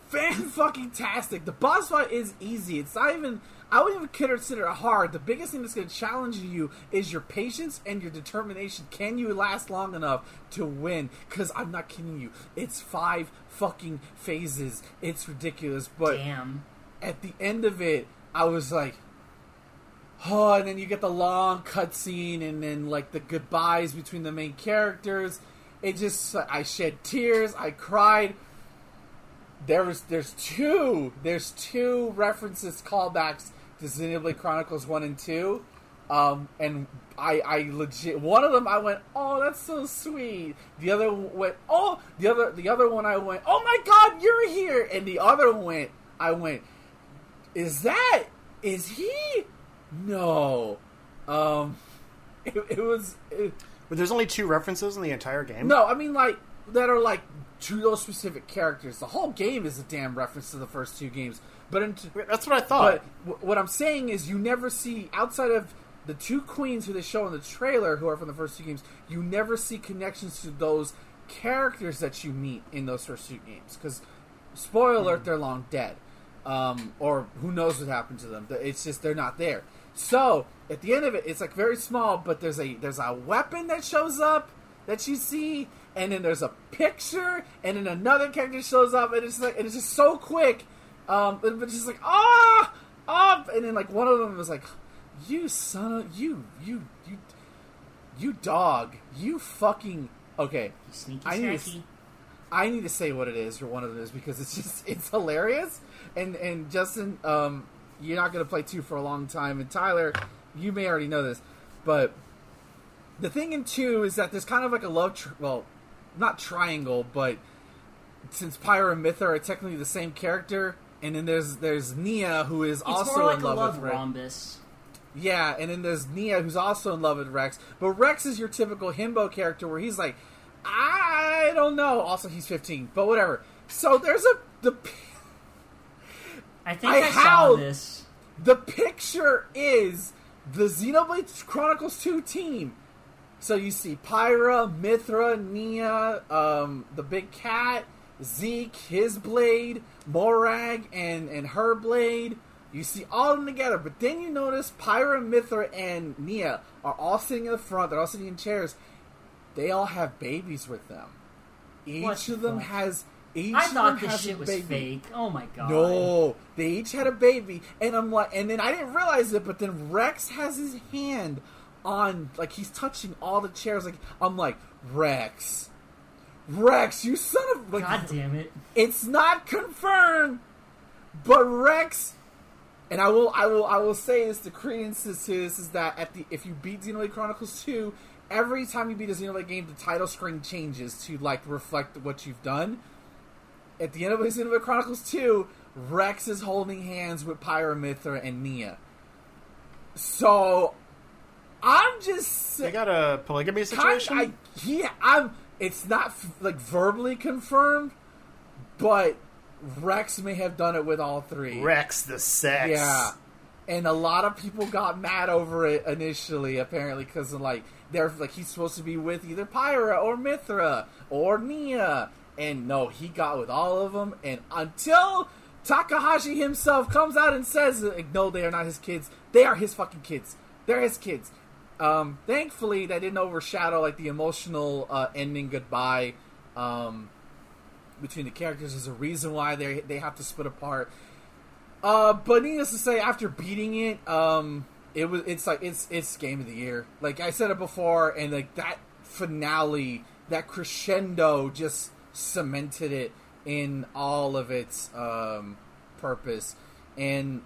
fan fucking tastic. The boss fight is easy. It's not even. I wouldn't even consider it hard. The biggest thing that's going to challenge you is your patience and your determination. Can you last long enough to win? Because I'm not kidding you. It's five fucking phases. It's ridiculous. But Damn. at the end of it, I was like, oh, and then you get the long cutscene, and then like the goodbyes between the main characters. It just, I shed tears. I cried. There was, there's two, there's two references, callbacks to Xenoblade Chronicles One and Two. Um, and I, I legit one of them I went, oh, that's so sweet. The other one went, oh, the other, the other one I went, oh my god, you're here. And the other one went, I went, is that, is he? No. Um, [laughs] it, it was, it, But there's only two references in the entire game. no, I mean like that are like to those specific characters. The whole game is a damn reference to the first two games. But in, that's what I thought. but w- what I'm saying is, you never see outside of the two queens who they show in the trailer, who are from the first two games, you never see connections to those characters that you meet in those first two games. Because, spoiler alert, they're long dead. Um, or who knows what happened to them. It's just they're not there. So at the end of it, it's like very small, but there's a there's a weapon that shows up that you see, and then there's a picture, and then another character shows up, and it's like and it's just so quick. Um, but it's just like ah ah, and then like one of them was like, "You son of you you you you dog you fucking okay." Sneaky, I need to. I need to say what it is or one of them is because it's just [laughs] it's hilarious. And and Justin, um, you're not going to play two for a long time, and Tyler, you may already know this, but the thing in two is that there's kind of like a love, tr- well, not triangle, but since Pyra and Mythra are technically the same character, and then there's there's Nia who is It's also like in love, love with Rex. rhombus. Yeah, and then there's Nia who's also in love with Rex. But Rex is your typical himbo character where he's like, I don't know. Also, he's 15, but whatever. So there's a the I think I I, saw this. the picture is the Xenoblade Chronicles 2 team. So you see Pyra, Mythra, Nia, um, the big cat, Zeke, his blade, Morag, and and her blade. You see all of them together, but then you notice Pyra, Mythra, and Nia are all sitting in the front. They're all sitting in chairs. They all have babies with them. Each What of them the- has. Each I thought this shit was fake. Oh my god. No, they each had a baby, and I'm like, and then I didn't realize it, but then Rex has his hand on, like he's touching all the chairs. Like I'm like, Rex, Rex, you son of like, God damn it. it's not confirmed, but Rex, and I will, I will, I will say this. The credence to this is that at the if you beat Xenoblade Chronicles two, every time you beat a Xenoblade game, the title screen changes to like reflect what you've done. At the end of Xenoblade Chronicles two, Rex is holding hands with Pyramithra and Nia. So, I'm just They got a polygamy kind situation. I yeah, I'm. It's not f- like verbally confirmed, but Rex may have done it with all three. Rex the sex. Yeah, and a lot of people got mad over it initially, apparently, because like they're like he's supposed to be with either Pyra or Mythra or Nia, and no, he got with all of them. And until Takahashi himself comes out and says, "No, they are not his kids. They are his fucking kids. They're his kids." Um, thankfully, that didn't overshadow like the emotional uh, ending goodbye um, between the characters. There's a reason why they they have to split apart. Uh, but needless to say, after beating it, um, it was it's like it's it's game of the year. Like I said it before, and like that finale, that crescendo, just cemented it in all of its um, purpose. And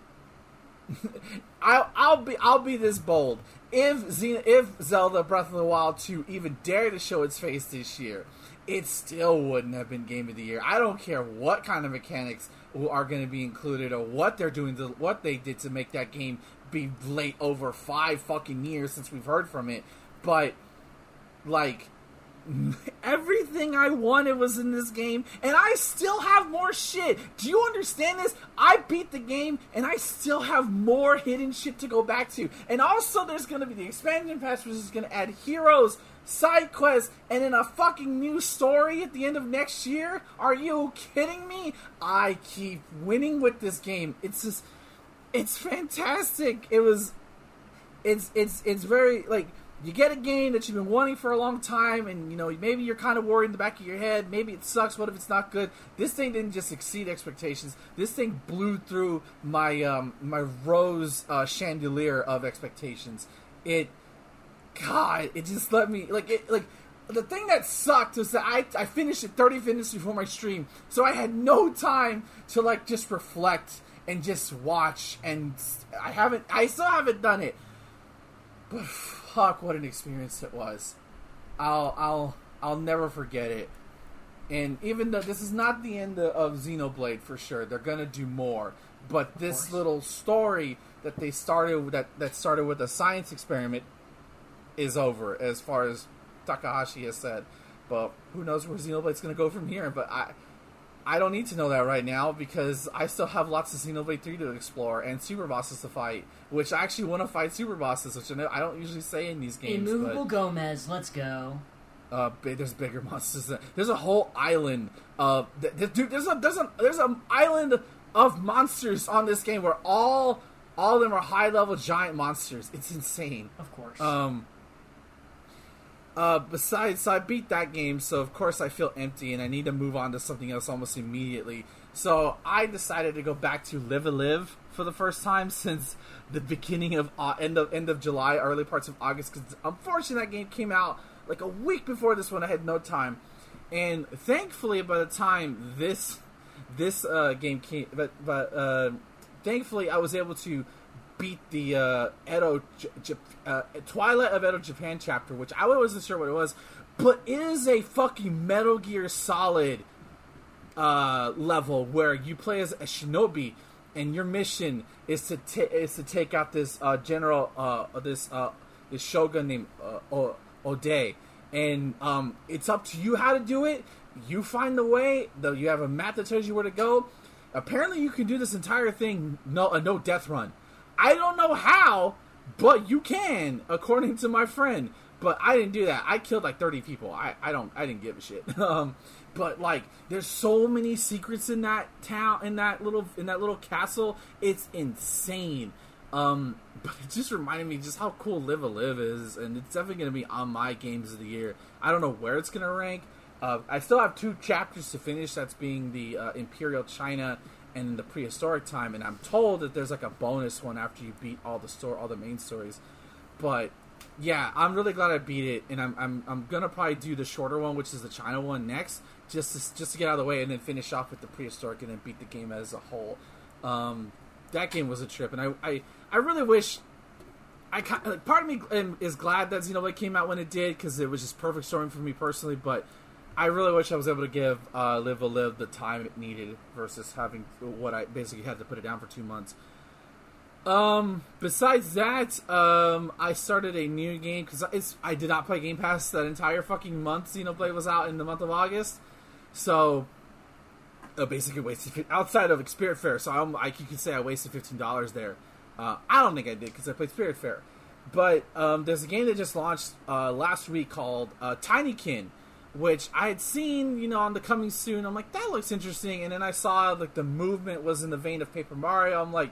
[laughs] I'll, I'll be I'll be this bold. If Xena, if Zelda Breath of the Wild 2 even dared to show its face this year, it still wouldn't have been Game of the Year. I don't care what kind of mechanics are going to be included or what they're doing, to, what they did to make that game be late over five fucking years since we've heard from it. But like [laughs] everything I wanted was in this game, and I still have more shit. Do you understand this? I beat the game, and I still have more hidden shit to go back to. And also, there's to be the expansion pass, which is to add heroes, side quests, and then a fucking new story at the end of next year. Are you kidding me? I keep winning with this game. It's just, it's fantastic. It was, it's it's it's very like you get a game that you've been wanting for a long time, and you know maybe you're kind of worried in the back of your head. Maybe it sucks. What if it's not good? This thing didn't just exceed expectations. This thing blew through my um, my rose uh, chandelier of expectations. It, God, it just let me like it like. The thing that sucked was that I, I finished it 30 minutes before my stream, so I had no time to like just reflect and just watch. And I haven't, I still haven't done it. But fuck, what an experience it was. I'll I'll I'll never forget it. And even though this is not the end of Xenoblade for sure, they're gonna do more. But this little story that they started that that started with a science experiment is over as far as Takahashi has said. But who knows where Xenoblade's gonna go from here? But I I don't need to know that right now because I still have lots of Xenoblade 3 to explore and super bosses to fight, which I actually want to fight super bosses, which I, know, I don't usually say in these games. Immovable but, Gomez, let's go. uh, there's bigger [laughs] monsters. than- There's a whole island of th- th- dude. There's a there's a there's an island of monsters on this game where all all of them are high level giant monsters. It's insane. Of course. Um. Uh, besides, so I beat that game, so of course I feel empty, and I need to move on to something else almost immediately. So I decided to go back to Live a Live for the first time [laughs] since the beginning of uh, end of end of July, early parts of August. Because unfortunately, that game came out like a week before this one. I had no time, and thankfully, by the time this this uh, game came, but but uh, thankfully, I was able to beat the uh, Edo J- uh, Twilight of Edo Japan chapter, which I wasn't sure what it was, but it is a fucking Metal Gear Solid uh, level where you play as a shinobi, and your mission is to ta- is to take out this uh, general uh, this uh, this shogun named uh, o- Ode, and um, it's up to you how to do it. You find the way. Though you have a map that tells you where to go. Apparently, you can do this entire thing no a no death run. I don't know how, but you can, according to my friend. But I didn't do that. I killed like thirty people. I, I don't I didn't give a shit. [laughs] um, but like, there's so many secrets in that town, in that little in that little castle. It's insane. Um, but it just reminded me just how cool Live a Live is, and it's definitely gonna be on my games of the year. I don't know where it's gonna rank. Uh, I still have two chapters to finish. That's being the uh, Imperial China and the prehistoric time, and I'm told that there's like a bonus one after you beat all the store, all the main stories. But yeah, I'm really glad I beat it, and I'm I'm, I'm gonna probably do the shorter one, which is the China one next, just to, just to get out of the way, and then finish off with the prehistoric, and then beat the game as a whole. Um, that game was a trip, and I I, I really wish. I like, part of me is glad that Xenoblade came out when it did because it was just perfect storming for me personally. But I really wish I was able to give uh, Live a Live the time it needed versus having what I basically had to put it down for two months. Um. Besides that, um, I started a new game because it's I did not play Game Pass that entire fucking month. Xenoblade was out in the month of August, so uh, basically wasted outside of Spiritfarer. So I'm like you could say I wasted fifteen dollars there. Uh, I don't think I did because I played Spiritfarer. But um, there's a game that just launched uh, last week called uh, Tinykin, which I had seen, you know, on the coming soon. I'm like, that looks interesting, and then I saw like the movement was in the vein of Paper Mario. I'm like,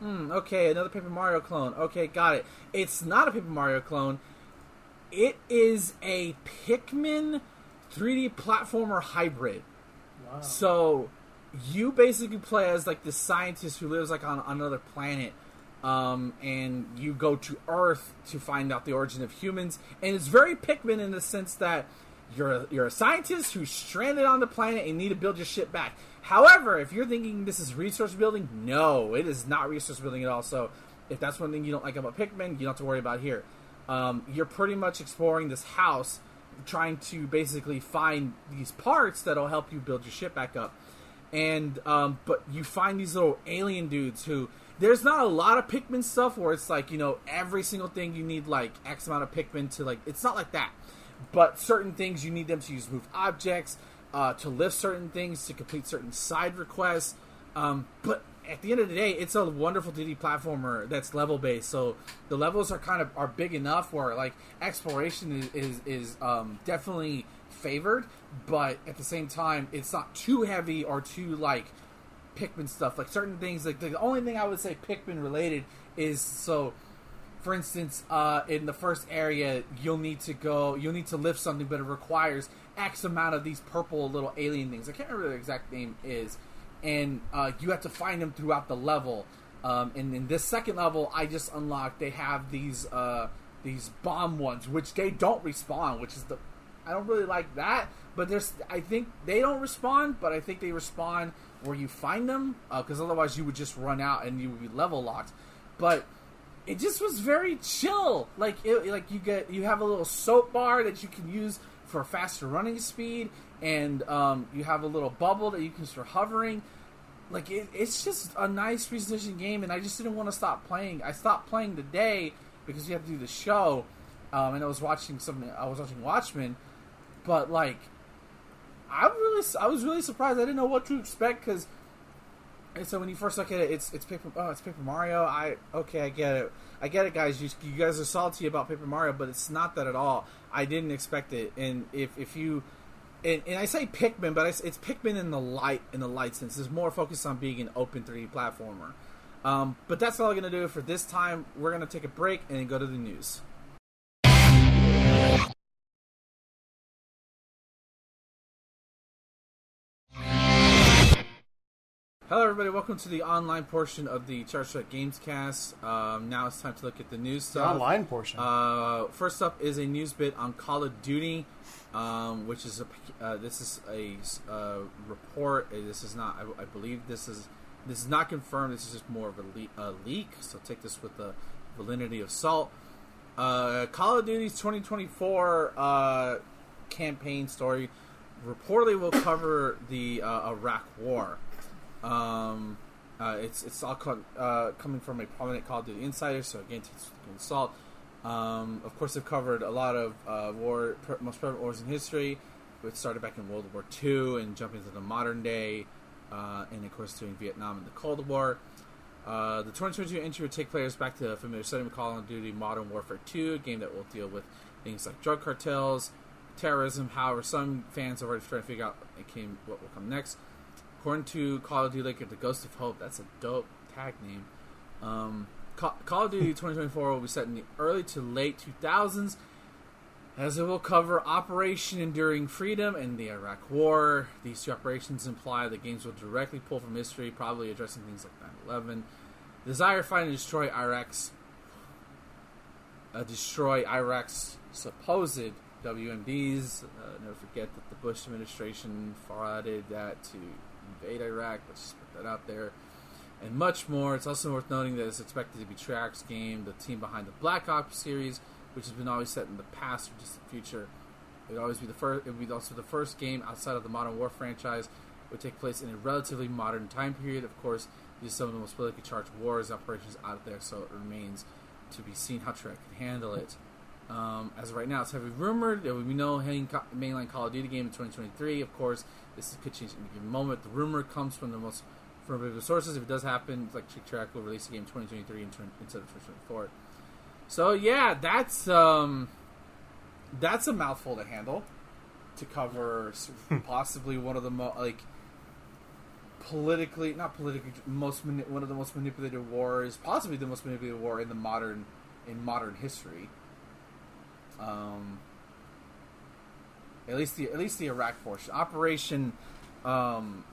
hmm, okay, another Paper Mario clone. Okay, got it. It's not a Paper Mario clone. It is a Pikmin 3D platformer hybrid. wow. So you basically play as like the scientist who lives like on another planet, um, and you go to Earth to find out the origin of humans. And it's very Pikmin in the sense that you're a, you're a scientist who's stranded on the planet and need to build your shit back. However, if you're thinking this is resource building, no, it is not resource building at all. So if that's one thing you don't like about Pikmin, you don't have to worry about here. Um, you're pretty much exploring this house, trying to basically find these parts that'll help you build your ship back up and um, but you find these little alien dudes who there's not a lot of Pikmin stuff where it's like you know every single thing you need like X amount of Pikmin to like it's not like that, but certain things you need them to use move objects, uh, to lift certain things, to complete certain side requests. Um, but at the end of the day, it's a wonderful 2D platformer that's level based. So the levels are kind of are big enough where like exploration is is, is um, definitely favored, but at the same time, it's not too heavy or too like Pikmin stuff. Like certain things, like the only thing I would say Pikmin related is so. For instance, uh, in the first area, you'll need to go, you'll need to lift something, but it requires X amount of these purple little alien things. I can't remember the exact name is, and uh, you have to find them throughout the level. Um, and in this second level, I just unlocked. They have these uh, these bomb ones, which they don't respawn, which is the I don't really like that. But there's, I think they don't respond, but I think they respond where you find them, because otherwise you would just run out and you would be level locked. But it just was very chill. Like, it, like you get, you have a little soap bar that you can use for faster running speed, and um, you have a little bubble that you can start hovering. Like it, it's just a nice precision game, and I just didn't want to stop playing. I stopped playing today because you have to do the show, um, and I was watching something. I was watching Watchmen, but like I really, I was really surprised. I didn't know what to expect because. And so when you first look at it, it's it's Paper oh it's Paper Mario. I okay, I get it. I get it, guys. You, you guys are salty about Paper Mario, but it's not that at all. I didn't expect it, and if if you and, and I say Pikmin, but it's, it's Pikmin in the light in the light sense. It's more focused on being an open 3D platformer. Um, but that's all I'm to do for this time. We're to take a break and go to the news. Hello, everybody. Welcome to the online portion of the Charge Strike Gamescast. Um, now it's time to look at the news The online portion. Uh, first up is a news bit on Call of Duty, um, which is a uh, this is a uh, report. Uh, This is not. I, I believe this is this is not confirmed. This is just more of a, le- a leak. So take this with the validity of salt. Uh, Call of Duty's 2024 uh, campaign story reportedly will cover the uh, Iraq War. Um, uh, it's it's all uh, coming from a prominent Call of Duty insider, so again, of salt. Um, of course, they've covered a lot of uh, war, most prevalent wars in history, which started back in World War II and jumping into the modern day, uh, and of course doing Vietnam and the Cold War. Uh, the 2022 entry would take players back to a familiar setting of Call of Duty Modern Warfare 2, a game that will deal with things like drug cartels, terrorism. However, some fans are already trying to figure out what will come next. According to Call of Duty Laker, The Ghost of Hope, that's a dope tag name. Um, Ca- Call of Duty 2024 will be set in the early to late 2000s, as it will cover Operation Enduring Freedom and the Iraq War. These two operations imply the games will directly pull from history, probably addressing things like 9 11. Desire find and destroy Iraq's uh, destroy Iraq's supposed WMDs. Uh, never forget that the Bush administration frauded that to invade Iraq. Let's just put that out there. And much more. It's also worth noting that it's expected to be Treyarch's game, the team behind the Black Ops series, which has been always set in the past or distant future. It would always be the first. It would be also the first game outside of the Modern War franchise. Would take place in a relatively modern time period. Of course, these are some of the most politically charged wars operations out there, so it remains to be seen how Treyarch can handle it. Um, as of right now, it's heavily rumored there will be no main- mainline Call of Duty game in 2023. Of course, this could change at any given moment. The rumor comes from the most from reputable sources. If it does happen, like Treyarch will release the game in 2023 in turn- instead of 2024. So yeah, that's um, that's a mouthful to handle to cover [laughs] possibly one of the most like politically not politically most mani- one of the most manipulated wars, possibly the most manipulated war in the modern in modern history. Um, at least the at least the Iraq portion, Operation, um,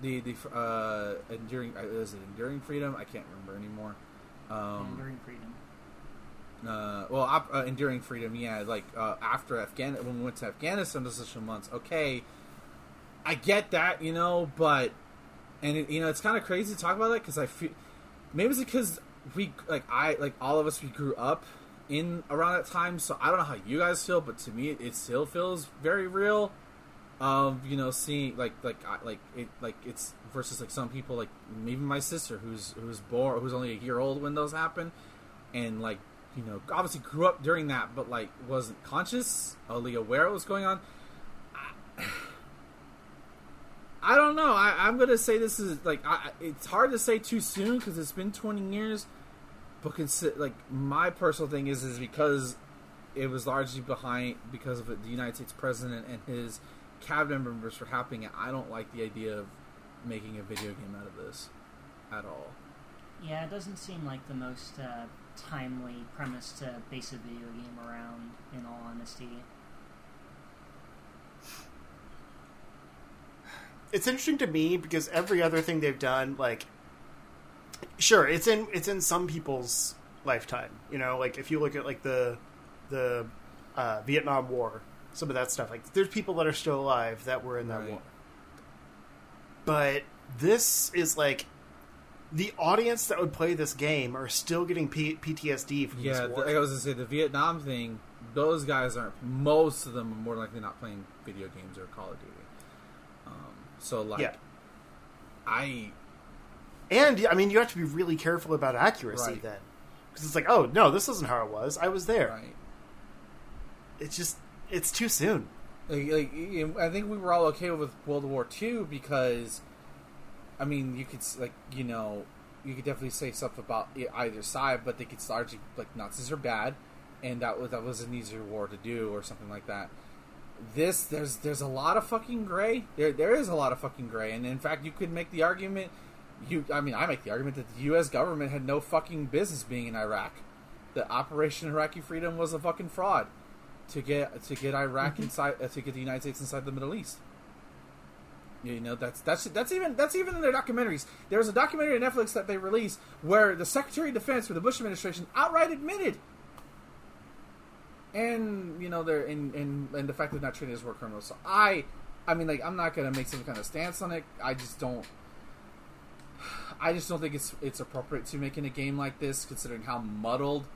the the uh, enduring uh, is it enduring freedom? I can't remember anymore. Um, Enduring freedom. uh, well, op- uh, enduring freedom, yeah. Like uh, after Afghan, when we went to Afghanistan, those initial months. Okay, I get that, you know, but and it, you know, it's kind of crazy to talk about that because I feel maybe it's because we like I like all of us we grew up in around that time, so I don't know how you guys feel, but to me, it still feels very real. Um, you know, seeing like like I, like it like it's versus like some people like even my sister who's who's born who's only a year old when those happen, and like you know obviously grew up during that, but like wasn't conscious, only aware of what was going on. I, [sighs] I don't know. I, I'm gonna say this is like I, it's hard to say too soon because it's been 20 years. But consi- like my personal thing is is because it was largely behind because of the United States president and his cabinet members for happening it. I don't like the idea of making a video game out of this at all. Yeah, it doesn't seem like the most uh, timely premise to base a video game around. In all honesty, it's interesting to me because every other thing they've done, like, sure, it's in it's in some people's lifetime. You know, like if you look at like the the uh, Vietnam War, some of that stuff. Like, there's people that are still alive that were in that Right. war. But this is like the audience that would play this game are still getting P- PTSD from Yeah, this war. like I was gonna say the Vietnam thing. Those guys aren't. Most of them are more likely not playing video games or Call of Duty. Um, so like, Yeah. I And I mean, you have to be really careful about accuracy Right. then, because it's like, oh no, this isn't how it was. I was there. right. It's just, it's too soon. Like, like, I think we were all okay with World War II because, I mean, you could like you know, you could definitely say stuff about either side, but they could largely like Nazis are bad, and that was that was an easier war to do or something like that. This there's there's a lot of fucking gray. There there is a lot of fucking gray, and in fact, you could make the argument. You, I mean, I make the argument that the U.S. government had no fucking business being in Iraq. That Operation Iraqi Freedom was a fucking fraud to get to get Iraq Mm-hmm. inside uh, to get the United States inside the Middle East. You know that's that's that's even that's even in their documentaries. There was a documentary on Netflix that they released where the Secretary of Defense for the Bush administration outright admitted, and you know they're in in and the fact that they're not treated as war criminals. So I, I mean like I'm not gonna make some kind of stance on it. I just don't. I just don't think it's it's appropriate to make in a game like this, considering how muddled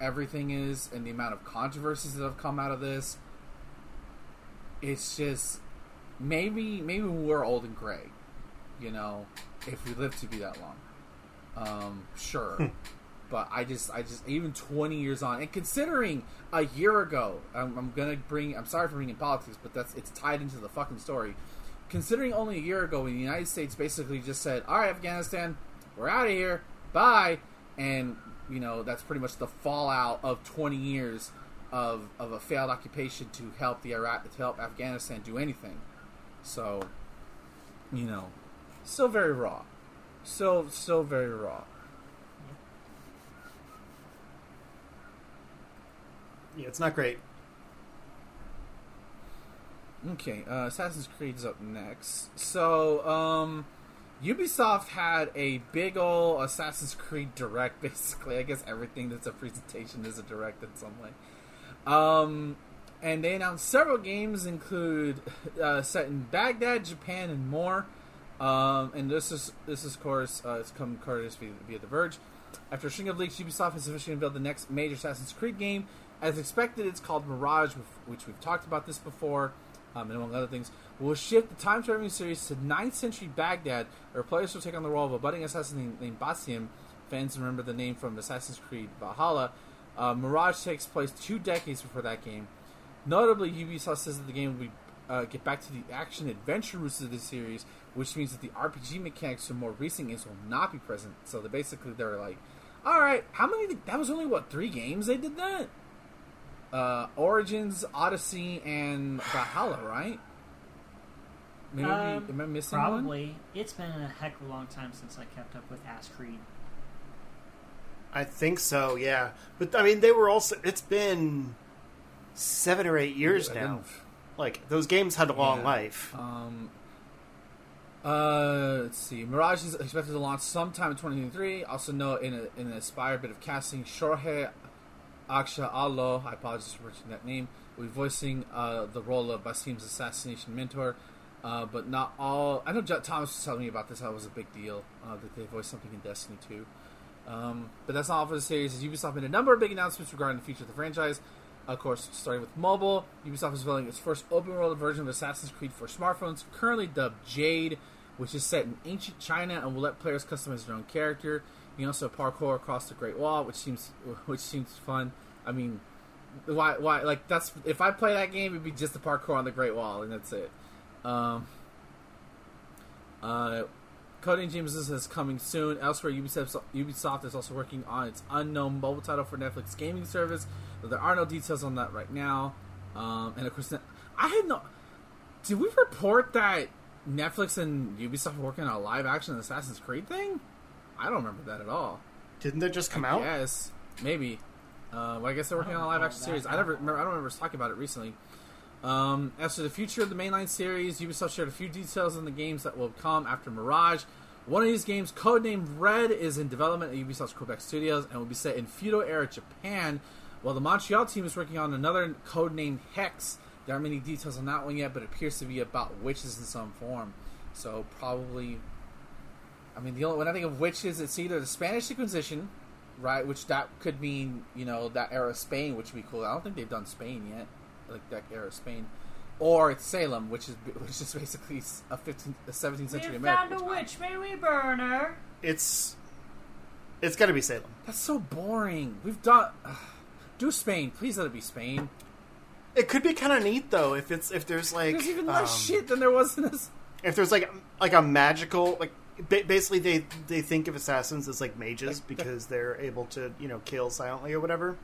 everything is and the amount of controversies that have come out of this. It's just maybe maybe we're old and gray, you know, if we live to be that long. Um, sure. but I just I just even 20 years on and considering a year ago, I'm, I'm to bring I'm sorry for bringing politics, but that's it's tied into the fucking story. Considering only a year ago when the United States basically just said, "All right, Afghanistan, we're out of here. Bye." And you know, that's pretty much the fallout of 20 years of, of a failed occupation to help the Iraq to help Afghanistan do anything. So, you know, still very raw. Still, still very raw. Yeah, it's not great. Okay, uh, Assassin's Creed's up next. So, um, Ubisoft had a big ol' Assassin's Creed direct. [laughs] Basically, I guess everything that's a presentation is a direct in some way. Um, and they announced several games, include [laughs] uh, set in Baghdad, Japan, and more. Um, and this is this is of course uh, it's come courtesy via, via The Verge. After a string of leaks, Ubisoft has officially unveiled the next major Assassin's Creed game. As expected, it's called Mirage, which we've talked about this before, um, and among other things. Will shift the time traveling series to 9th century Baghdad, where players will take on the role of a budding assassin named, Basim. Fans remember the name from Assassin's Creed Valhalla. Uh, Mirage takes place two decades before that game. Notably, Ubisoft says that the game will be, uh, get back to the action adventure roots of the series, which means that the RPG mechanics from more recent games will not be present. So they basically they're like, all right, how many? That was only what three games they did that. Uh, Origins, Odyssey, and Valhalla, right? Maybe Um, am I missing one? Probably. It's been a heck of a long time since I kept up with Ass Creed. I think so, yeah. But I mean, they were also. It's been seven or eight years I've now. Like those games had a long Yeah. life. Um, uh, let's see. Mirage is expected to launch sometime in 2023. Also, note in, a, in an inspired bit of casting, Shohreh Aksha Allah, I apologize for that name, will be voicing uh, the role of Basim's assassination mentor. Uh, but not all. I know J- Thomas was telling me about this. How it was a big deal uh, that they voiced something in Destiny 2. Um, but that's not all for the series. As Ubisoft made a number of big announcements regarding the future of the franchise. Of course, starting with mobile, Ubisoft is building its first open world version of Assassin's Creed for smartphones, currently dubbed Jade, which is set in ancient China and will let players customize their own character. You also parkour across the Great Wall, which seems which seems fun. I mean, why why like that's if I play that game, it'd be just the parkour on the Great Wall, and that's it. Um, uh, Coding James is coming soon. Elsewhere, Ubisoft, Ubisoft is also working on its unknown mobile title for Netflix gaming service. But there are no details on that right now. Um, and of course, I had no. Did we report that Netflix and Ubisoft working on a live action Assassin's Creed thing? I don't remember that at all. Didn't they just come out? Yes, maybe. Uh, well, I guess they're working on a live action series. I never remember. I don't remember talking about it recently. Um, as for the future of the mainline series, Ubisoft shared a few details on the games that will come after Mirage. One of these games, codenamed Red, is in development at Ubisoft's Quebec Studios and will be set in feudal era Japan, while the Montreal team is working on another codenamed Hex. There aren't many details on that one yet, but it appears to be about witches in some form. So probably, I mean, the only when I think of witches, it's either the Spanish Inquisition, right? Which that could mean, you know, that era of Spain, which would be cool. I don't think they've done Spain yet, like that era of Spain, or it's Salem, which is [laughs] which is basically a 15th, a 17th century we America. found a witch. May we burn her? It's it's got to be Salem. That's so boring. We've done. do Spain, please. Let it be Spain. It could be kind of neat though if it's if there's like There's even less um, shit than there was in this. if there's like like a magical like ba- basically they they think of assassins as like mages because they're able to you know kill silently or whatever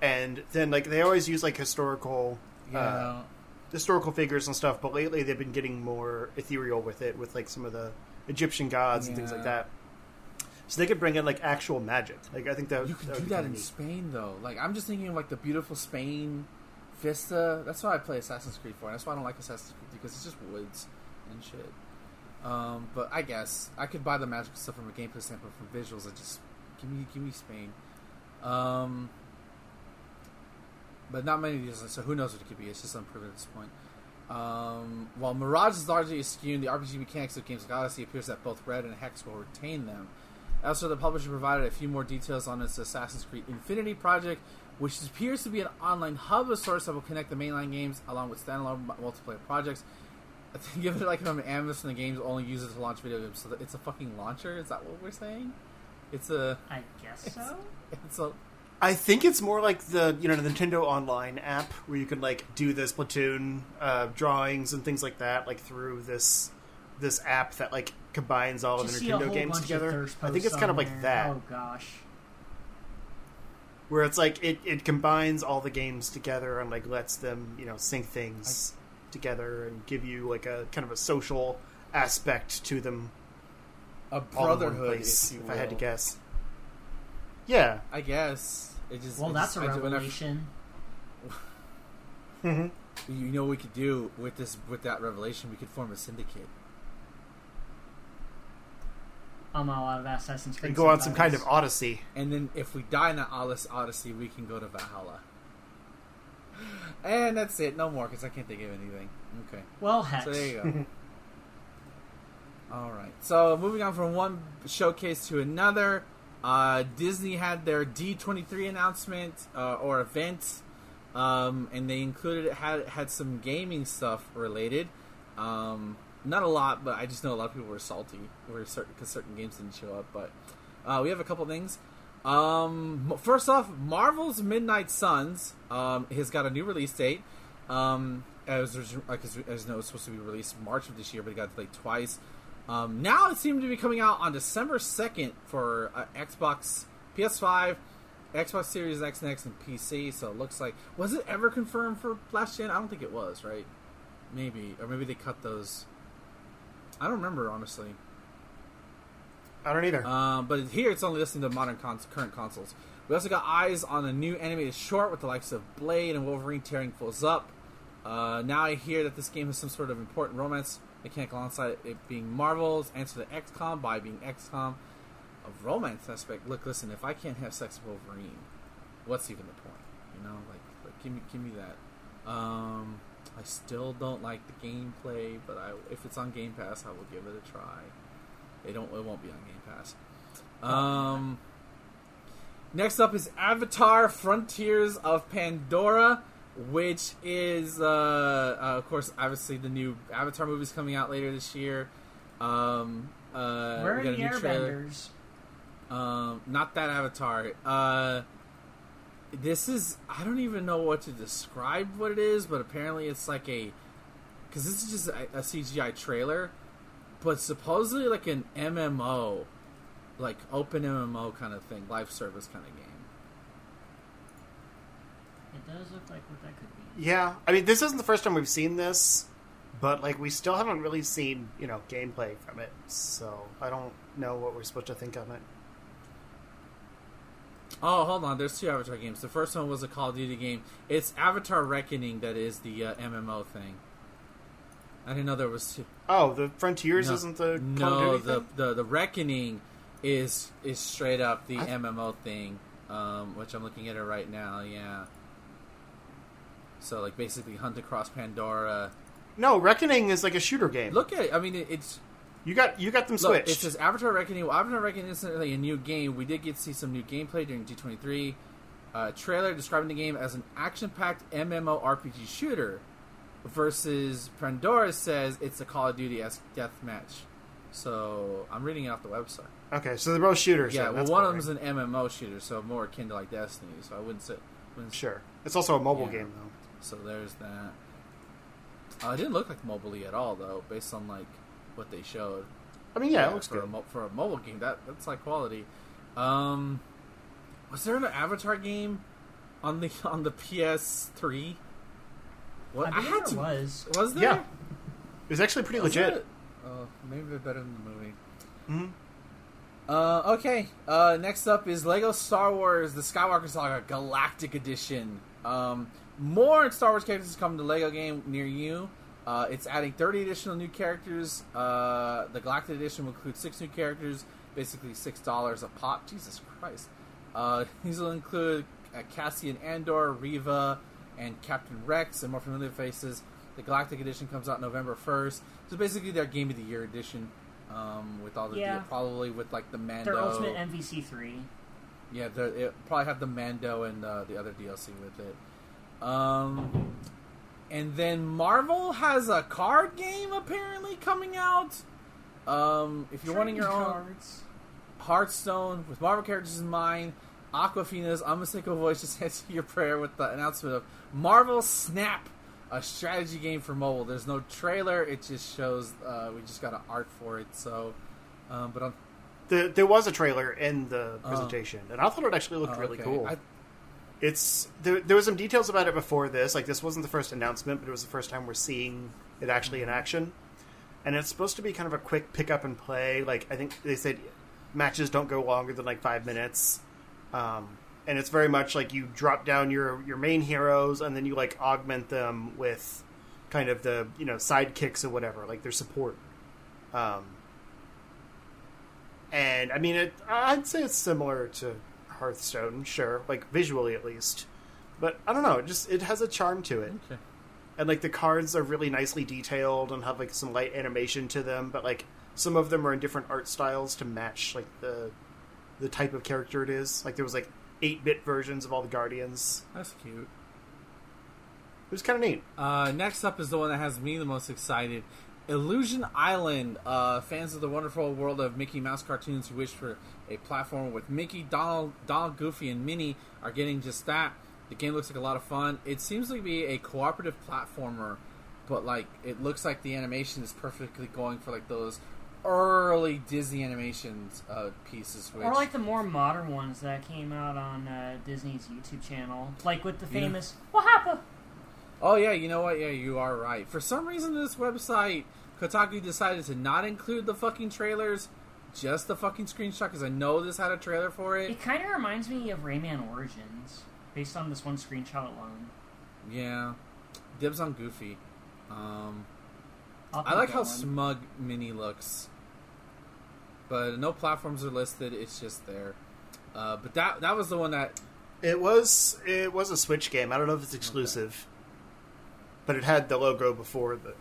and then like they always use like historical uh, historical figures and stuff but lately they've been getting more ethereal with it with like some of the egyptian gods and things like that so they could bring in like actual magic like i think that you could do that in neat. Spain though. Like I'm just thinking of like the beautiful Spain vista. That's why I play Assassin's Creed for. That's why I don't like Assassin's Creed because it's just woods and shit. Um, but I guess I could buy the magical stuff from a gameplay standpoint from visuals. and just give me give me Spain. Um, but not many of these. So who knows what it could be? It's just unproven at this point. Um, while Mirage is largely eschewed, the RPG mechanics of games like Odyssey appears that both Red and Hex will retain them. Also, the publisher provided a few more details on its Assassin's Creed Infinity project, which appears to be an online hub of sorts that will connect the mainline games along with standalone multiplayer projects. I [laughs] think Given like I'm Amazon, the games only uses to launch video games, so it's a fucking launcher. Is that what we're saying? It's a, I guess so. it's a. I think it's more like the you know the Nintendo Online app where you can like do the Splatoon uh, drawings and things like that like through this this app that like combines all Just of the Nintendo games together. I think it's kind of like there. that Oh gosh. where it's like it, it combines all the games together and like lets them you know sync things together and give you like a kind of a social aspect to them A all in one brotherhood, place, if you if I had to guess. Yeah. I guess it just. Well, it that's just, a I do- whenever- revelation. [laughs] Mm-hmm. You know what we could do with this with that revelation? We could form a syndicate. I'm all out of Assassin's Creed. And go on some kind of odyssey. And then if we die in that Odyssey, Odyssey we can go to Valhalla. And that's it. No more, because I can't think of anything. Okay. Well, hex. So there you go. [laughs] All right. So moving on from one showcase to another, uh, Disney had their D23 announcement uh, or event, um, and they included had had some gaming stuff related. Um, not a lot, but I just know a lot of people were salty were certain because certain games didn't show up. But uh, we have a couple things. Um, first off, Marvel's Midnight Suns um, has got a new release date. Um, as like as, as know, it's supposed to be released March of this year, but it got delayed twice. Um, now it seemed to be coming out on December second for uh, Xbox, PS5, Xbox Series X and X, and PC. So it looks like was it ever confirmed for last gen? I don't think it was, right? Maybe, or maybe they cut those. I don't remember honestly. I don't either. Um, but here it's only listing the modern cons- current consoles. We also got eyes on a new animated short with the likes of Blade and Wolverine tearing foes up. Uh, now I hear that this game has some sort of important romance mechanic alongside it being Marvel's answer to the XCOM by being XCOM. A romance aspect. Look, listen, if I can't have sex with Wolverine, what's even the point? You know, like, like give me, give me that. Um, I still don't like the gameplay, but I, if it's on Game Pass, I will give it a try. It don't. It won't be on Game Pass. Um. Next up is Avatar: Frontiers of Pandora, which is, uh, uh, of course, obviously the new Avatar movie is coming out later this year. Um, uh, Where we are got the a new trailer. airbenders? Um, not that Avatar. Uh, this is I don't even know what to describe what it is, but apparently it's like a because this is just a, a CGI trailer, but supposedly like an MMO, like open MMO kind of thing, live service kind of game. It does look like what that could be. Yeah, I mean, this isn't the first time we've seen this, but like we still haven't really seen you know gameplay from it, so I don't know what we're supposed to think of it. Oh, hold on. There's two Avatar games. The first one was a Call of Duty game. It's Avatar Reckoning that is the uh, MMO thing. I didn't know there was two. Oh, the Frontiers No. isn't the no, the, the the reckoning is is straight up the I- MMO thing, um, which I'm looking at it right now. Yeah. So like basically hunt across Pandora. No, Reckoning is like a shooter game. Look at it. I mean, it, it's you got you got them look. switched. It says Avatar Reckoning. Well, Avatar Reckoning isn't really a new game. We did get to see some new gameplay during D23. uh, trailer describing the game as an action-packed MMO RPG shooter. Versus Pandora says it's a Call of Duty esque deathmatch. So I'm reading it off the website. Okay, so they're both shooters. yeah, well, one of them's an MMO shooter, so more akin to like Destiny. So I wouldn't say. Wouldn't Sure. It's also a mobile Yeah. game, though. So there's that. Uh, it didn't look like mobile at all, though, based on like what they showed. I mean, yeah, it looks for A good. mo- for a mobile game, that that's high quality. Um, was there an Avatar game on the [laughs] on the PS3? What I I, had there to. was. Was there? Yeah. It was actually pretty Was legit. it? Oh, maybe they're better than the movie. hmm Uh, okay. Uh, next up is Lego Star Wars: The Skywalker Saga Galactic Edition. Um, more Star Wars characters come to Lego game near you. Uh, it's adding 30 additional new characters. Uh, the Galactic Edition will include six new characters, basically six dollars a pop. Jesus Christ! Uh, [laughs] these will include uh, Cassian Andor, Reva, and Captain Rex, and more familiar faces. The Galactic Edition comes out November 1st. So basically, their Game of the Year edition. Um, with all the Yeah. probably with like the Mando. Their ultimate MVC three. Yeah, it probably have the Mando and uh, the other DLC with it. Um, and then Marvel has a card game apparently coming out. Um, if you're wanting your own cards. Hearthstone with Marvel characters in mind, Awkwafina's I'm a unmistakable voice just [laughs] answered your prayer with the announcement of Marvel Snap, a strategy game for mobile. There's no trailer; it just shows. Uh, we just got an art for it. So, um, but I'm The, there was a trailer in the Oh. presentation, and I thought it actually looked oh, really okay. cool. I, It's there, there was some details about it before this. Like this wasn't the first announcement, but it was the first time we're seeing it actually in action. And it's supposed to be kind of a quick pick up and play. Like I think they said matches don't go longer than like five minutes. Um, and it's very much like you drop down your your main heroes and then you like augment them with kind of the you know sidekicks or whatever, like their support. Um, and I mean, it, I'd say it's similar to Hearthstone, sure, like visually at least. But I don't know, it just it has a charm to it, okay. and like the cards are really nicely detailed and have like some light animation to them. But like some of them are in different art styles to match like the the type of character it is. Like there was like eight bit versions of all the Guardians. That's cute. It was kind of neat. Uh, next up is the one that has me the most excited. Illusion Island. Uh, fans of the wonderful world of Mickey Mouse cartoons who wish for a platform with Mickey, Donald, Donald, Goofy, and Minnie are getting just that. The game looks like a lot of fun. It seems to be a cooperative platformer, but like it looks like the animation is perfectly going for like those early Disney animations uh, pieces. Which, Or like the more modern ones that came out on uh, Disney's YouTube channel, like with the famous "What happened?" Oh yeah, you know what? Yeah, you are right. For some reason, this website Kotaku decided to not include the fucking trailers, just the fucking screenshot. Because I know this had a trailer for it. It kind of reminds me of Rayman Origins, based on this one screenshot alone. Yeah, dibs on Goofy. Um, I like that how one. smug Minnie looks, but no platforms are listed. It's just there. Uh, but that that was the one that It was it was a Switch game. I don't know if it's exclusive, but it had the logo before the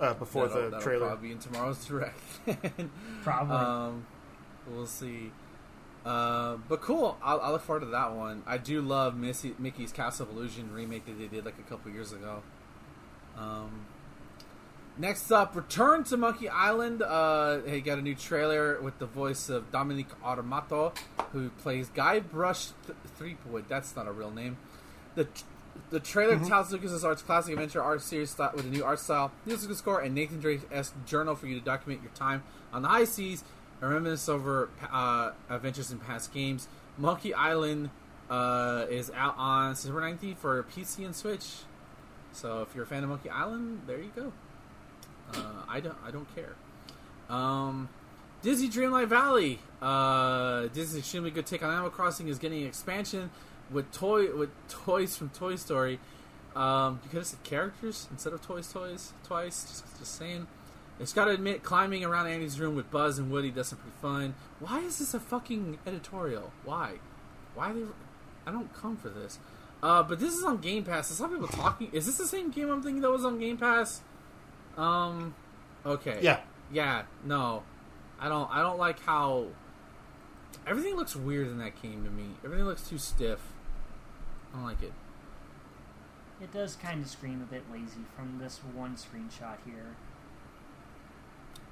uh, before that'll- the that'll trailer. probably be in tomorrow's direct. [laughs] Probably. Um, we'll see. Uh, but cool. I'll, I'll look forward to that one. I do love Missy, Mickey's Castle of Illusion remake that they did like a couple years ago. Um, next up, Return to Monkey Island. Uh, they got a new trailer with the voice of Dominic Armato, who plays Guybrush Th- Threepwood. That's not a real name. The the trailer tells LucasArts classic adventure art series style with a new art style, musical score, and Nathan Drake-esque journal for you to document your time on the high seas and reminisce over uh, adventures in past games. Monkey Island uh, is out on September 19th for PC and Switch. So if you're a fan of Monkey Island, there you go. Uh, I don't I don't care. Um, Disney Dreamlight Valley. Uh, Disney's extremely good take on Animal Crossing is getting an expansion with toy with toys from Toy Story. Um, you could have said characters instead of toys, toys twice. Just, just saying. It's got to admit, climbing around Andy's room with Buzz and Woody does some pretty fun. Why is this a fucking editorial? Why? Why they? I don't come for this. Uh, but this is on Game Pass. There's some people talking. Is this the same game I'm thinking that was on Game Pass? Um. Okay. Yeah, Yeah, no, I don't. I don't like how everything looks weird in that game to me. Everything looks too stiff. I don't like it. it does kind of scream a bit lazy from this one screenshot here.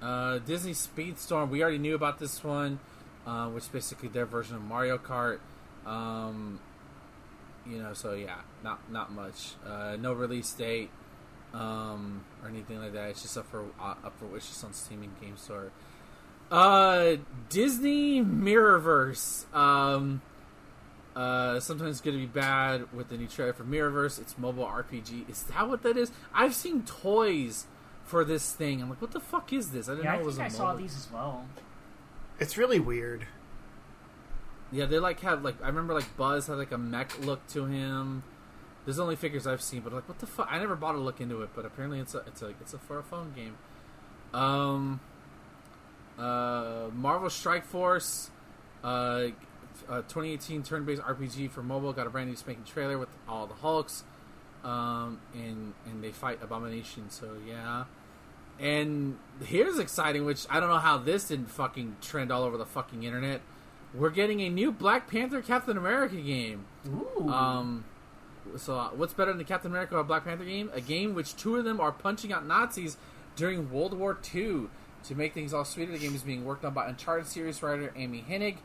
Uh, Disney Speedstorm. We already knew about this one. uh, which is basically their version of Mario Kart. Um, you know, so yeah, not not much. Uh, no release date um, or anything like that. It's just up for uh, up for it's just on Steam and Game Store. Uh, Disney Mirrorverse. Um, uh, sometimes good to be bad with the new trailer for Mirrorverse. It's mobile RPG. Is that what that is? I've seen toys for this thing. I'm like, what the fuck is this? I didn't Yeah, know I it was think I a saw mobile. these as well. It's really weird. Yeah, they like have like I remember like Buzz had like a mech look to him. There's only figures I've seen, but like what the fuck? I never bought a look into it, but apparently it's a it's a it's a for a phone game. Um, uh, Marvel Strike Force, uh, uh 2018 turn-based RPG for mobile got a brand new spanking trailer with all the Hulks, um, and and they fight Abomination. So yeah. And here's exciting, which I don't know how this didn't fucking trend all over the fucking internet. We're getting a new Black Panther Captain America game. Ooh. Um, so uh, what's better than the Captain America or Black Panther game? A game which two of them are punching out Nazis during World War II. To make things all sweeter, the game is being worked on by Uncharted series writer Amy Hennig.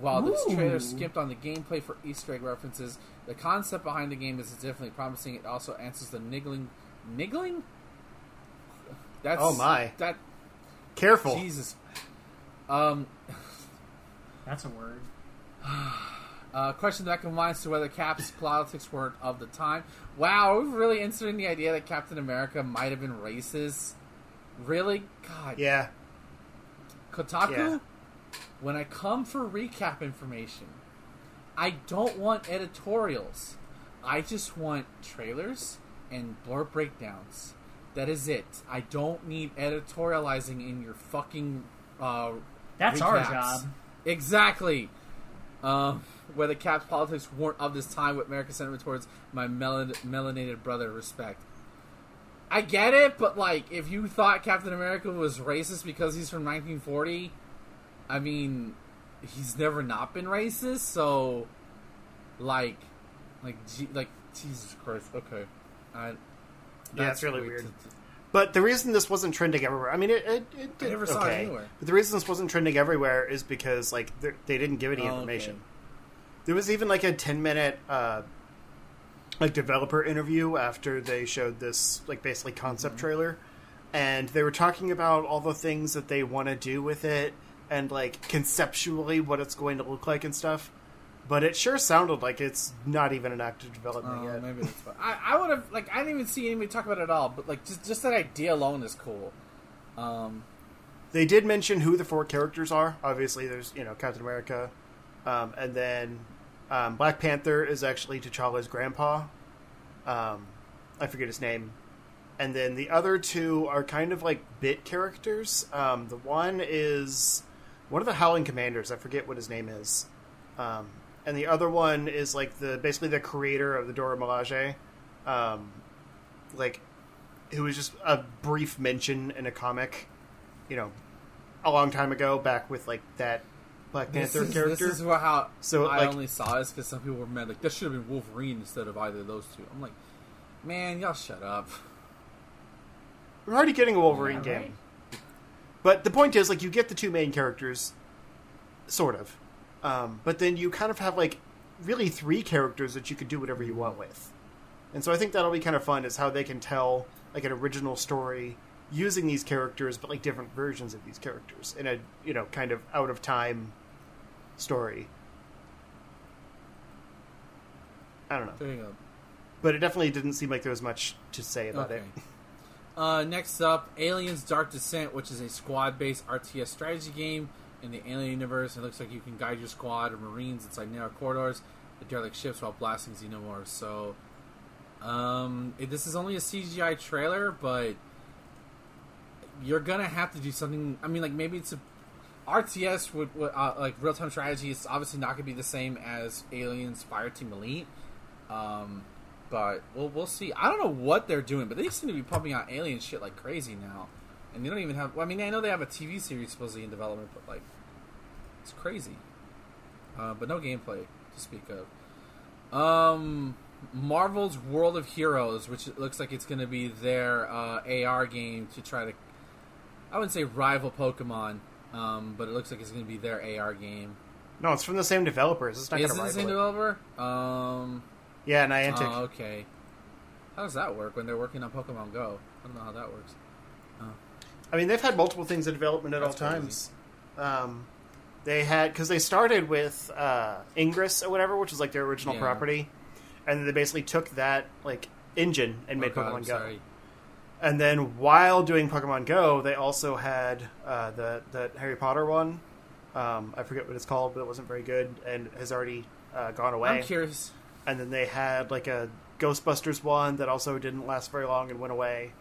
While this Ooh. trailer skipped on the gameplay for Easter egg references, the concept behind the game is definitely promising. It also answers the niggling, niggling. That's Oh, my. That Careful. Jesus. Um, That's a word. [sighs] [sighs] [sighs] Uh, question that combines to whether Cap's politics weren't of the time. Wow, are we really inserting the idea that Captain America might have been racist? Really? God. Yeah. Kotaku? Yeah. When I come for recap information, I don't want editorials. I just want trailers and blurb breakdowns. That is it. I don't need editorializing in your fucking uh, That's our job. Exactly. Um, whether Cap's politics weren't of this time with America's sentiment towards my melan- melanated brother respect. I get it, but like, if you thought Captain America was racist because he's from 1940, I mean, he's never not been racist. So, like, like, gee, like Jesus Christ. Okay, I, Yeah, it's really weird weird. to- to- But the reason this wasn't trending everywhere, I mean, it, it, it I did never saw it okay. anywhere. But the reason this wasn't trending everywhere is because like they didn't give any Oh, information. okay. There was even like a ten minute uh, like developer interview after they showed this like basically concept Mm-hmm. trailer, and they were talking about all the things that they want to do with it and like conceptually what it's going to look like and stuff. But it sure sounded like it's not even an active development Oh, yet. maybe that's fine. I, I would have like I didn't even see anybody talk about it at all, but like just just that idea alone is cool. Um, They did mention who the four characters are. Obviously, there's you know Captain America, um, and then um, Black Panther is actually T'Challa's grandpa. Um, I forget his name, and then the other two are kind of like bit characters. Um, the one is one of the Howling Commandos. I forget what his name is, um, and the other one is like the basically the creator of the Dora Milaje. Um, like who was just a brief mention in a comic, you know, a long time ago, back with like that Black this Panther is, character. This is what- how So, I like- only saw this because some people were mad. Like that should have been Wolverine instead of either of those two. I'm like, man, y'all shut up. We're already getting a Wolverine Yeah, game, but the point is, like, you get the two main characters, sort of, um, but then you kind of have like really three characters that you could do whatever you want with, and so I think that'll be kind of fun. Is how they can tell like an original story using these characters, but like different versions of these characters in a you know kind of out of time story. I don't know. There you go. but it definitely didn't seem like there was much to say about Okay. it. Uh, next up, Aliens: Dark Descent, which is a squad-based RTS strategy game in the Alien universe. It looks like you can guide your squad of Marines inside narrow corridors, with derelict ships while blasting xenomorphs. So, um, this is only a CGI trailer, but you're gonna have to do something. I mean, like maybe it's a RTS would, would uh, like real-time strategy. It's obviously not gonna be the same as Aliens: Fireteam Elite. Um, but we'll we'll see. I don't know what they're doing, but they seem to be pumping out alien shit like crazy now, and they don't even have. Well, I mean, I know they have a TV series supposedly in development, but like, it's crazy. Uh, but no gameplay to speak of. Um, Marvel's World of Heroes, which looks like it's going to be their uh, AR game to try to, I wouldn't say rival Pokemon, Um, but it looks like it's going to be their AR game. No, it's from the same developers. It's not Is going to the same it. developer? Um, Yeah, Niantic. oh, okay. How does that work when they're working on Pokemon Go? I don't know how that works. I mean, they've had multiple things in development at That's all times. Um, they had because they started with uh, Ingress or whatever, which is like their original Yeah. property, and they basically took that like engine and made Oh, God, Pokemon Go. And then while doing Pokemon Go, they also had uh, the the Harry Potter one. Um, I forget what it's called, but it wasn't very good and has already uh, gone away. I'm curious. and then they had like a Ghostbusters one that also didn't last very long and went away,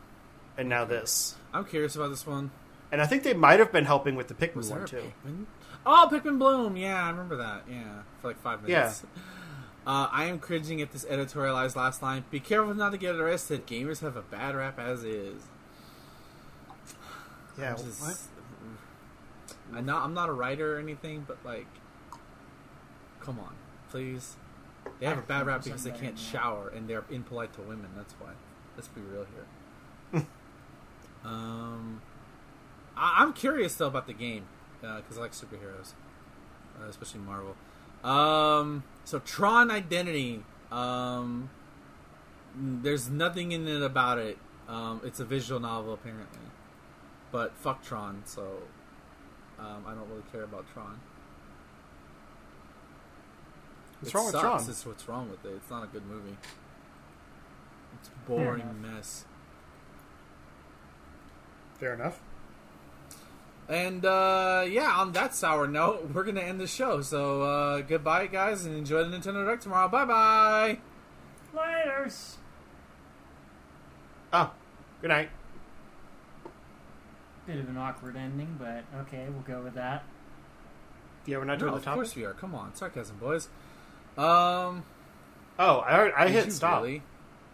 and now this. I'm curious about this one. And I think they might have been helping with the Pikmin one too. Pikmin? Oh, Pikmin Bloom. Yeah, I remember that. Yeah, for like five minutes. Yeah. Uh, I am cringing at this editorialized last line. Be careful not to get arrested. Gamers have a bad rap as is. Yeah, I'm just- what? I'm not. I'm not a writer or anything, but like, come on, please. They have a bad rap because they can't shower and they're impolite to women. That's why. Let's be real here. [laughs] um, I, I'm curious though about the game because I like superheroes, uh, especially Marvel. Um, so Tron Identity. Um, there's nothing in it about it. Um, it's a visual novel apparently, but fuck Tron. So um, I don't really care about Tron. What's It wrong with Tron? Is what's wrong with it. It's not a good movie. It's boring enough. mess. Fair enough. And uh, yeah, on that sour note, we're gonna end the show. So uh, goodbye, guys, and enjoy the Nintendo Direct tomorrow. Bye bye. Laters. Oh, good night. Bit of an awkward ending, but okay, we'll go with that. Yeah, we're not No, doing the of course we are. Come on, sarcasm, boys. Um, Oh, I, I hit stop. Really?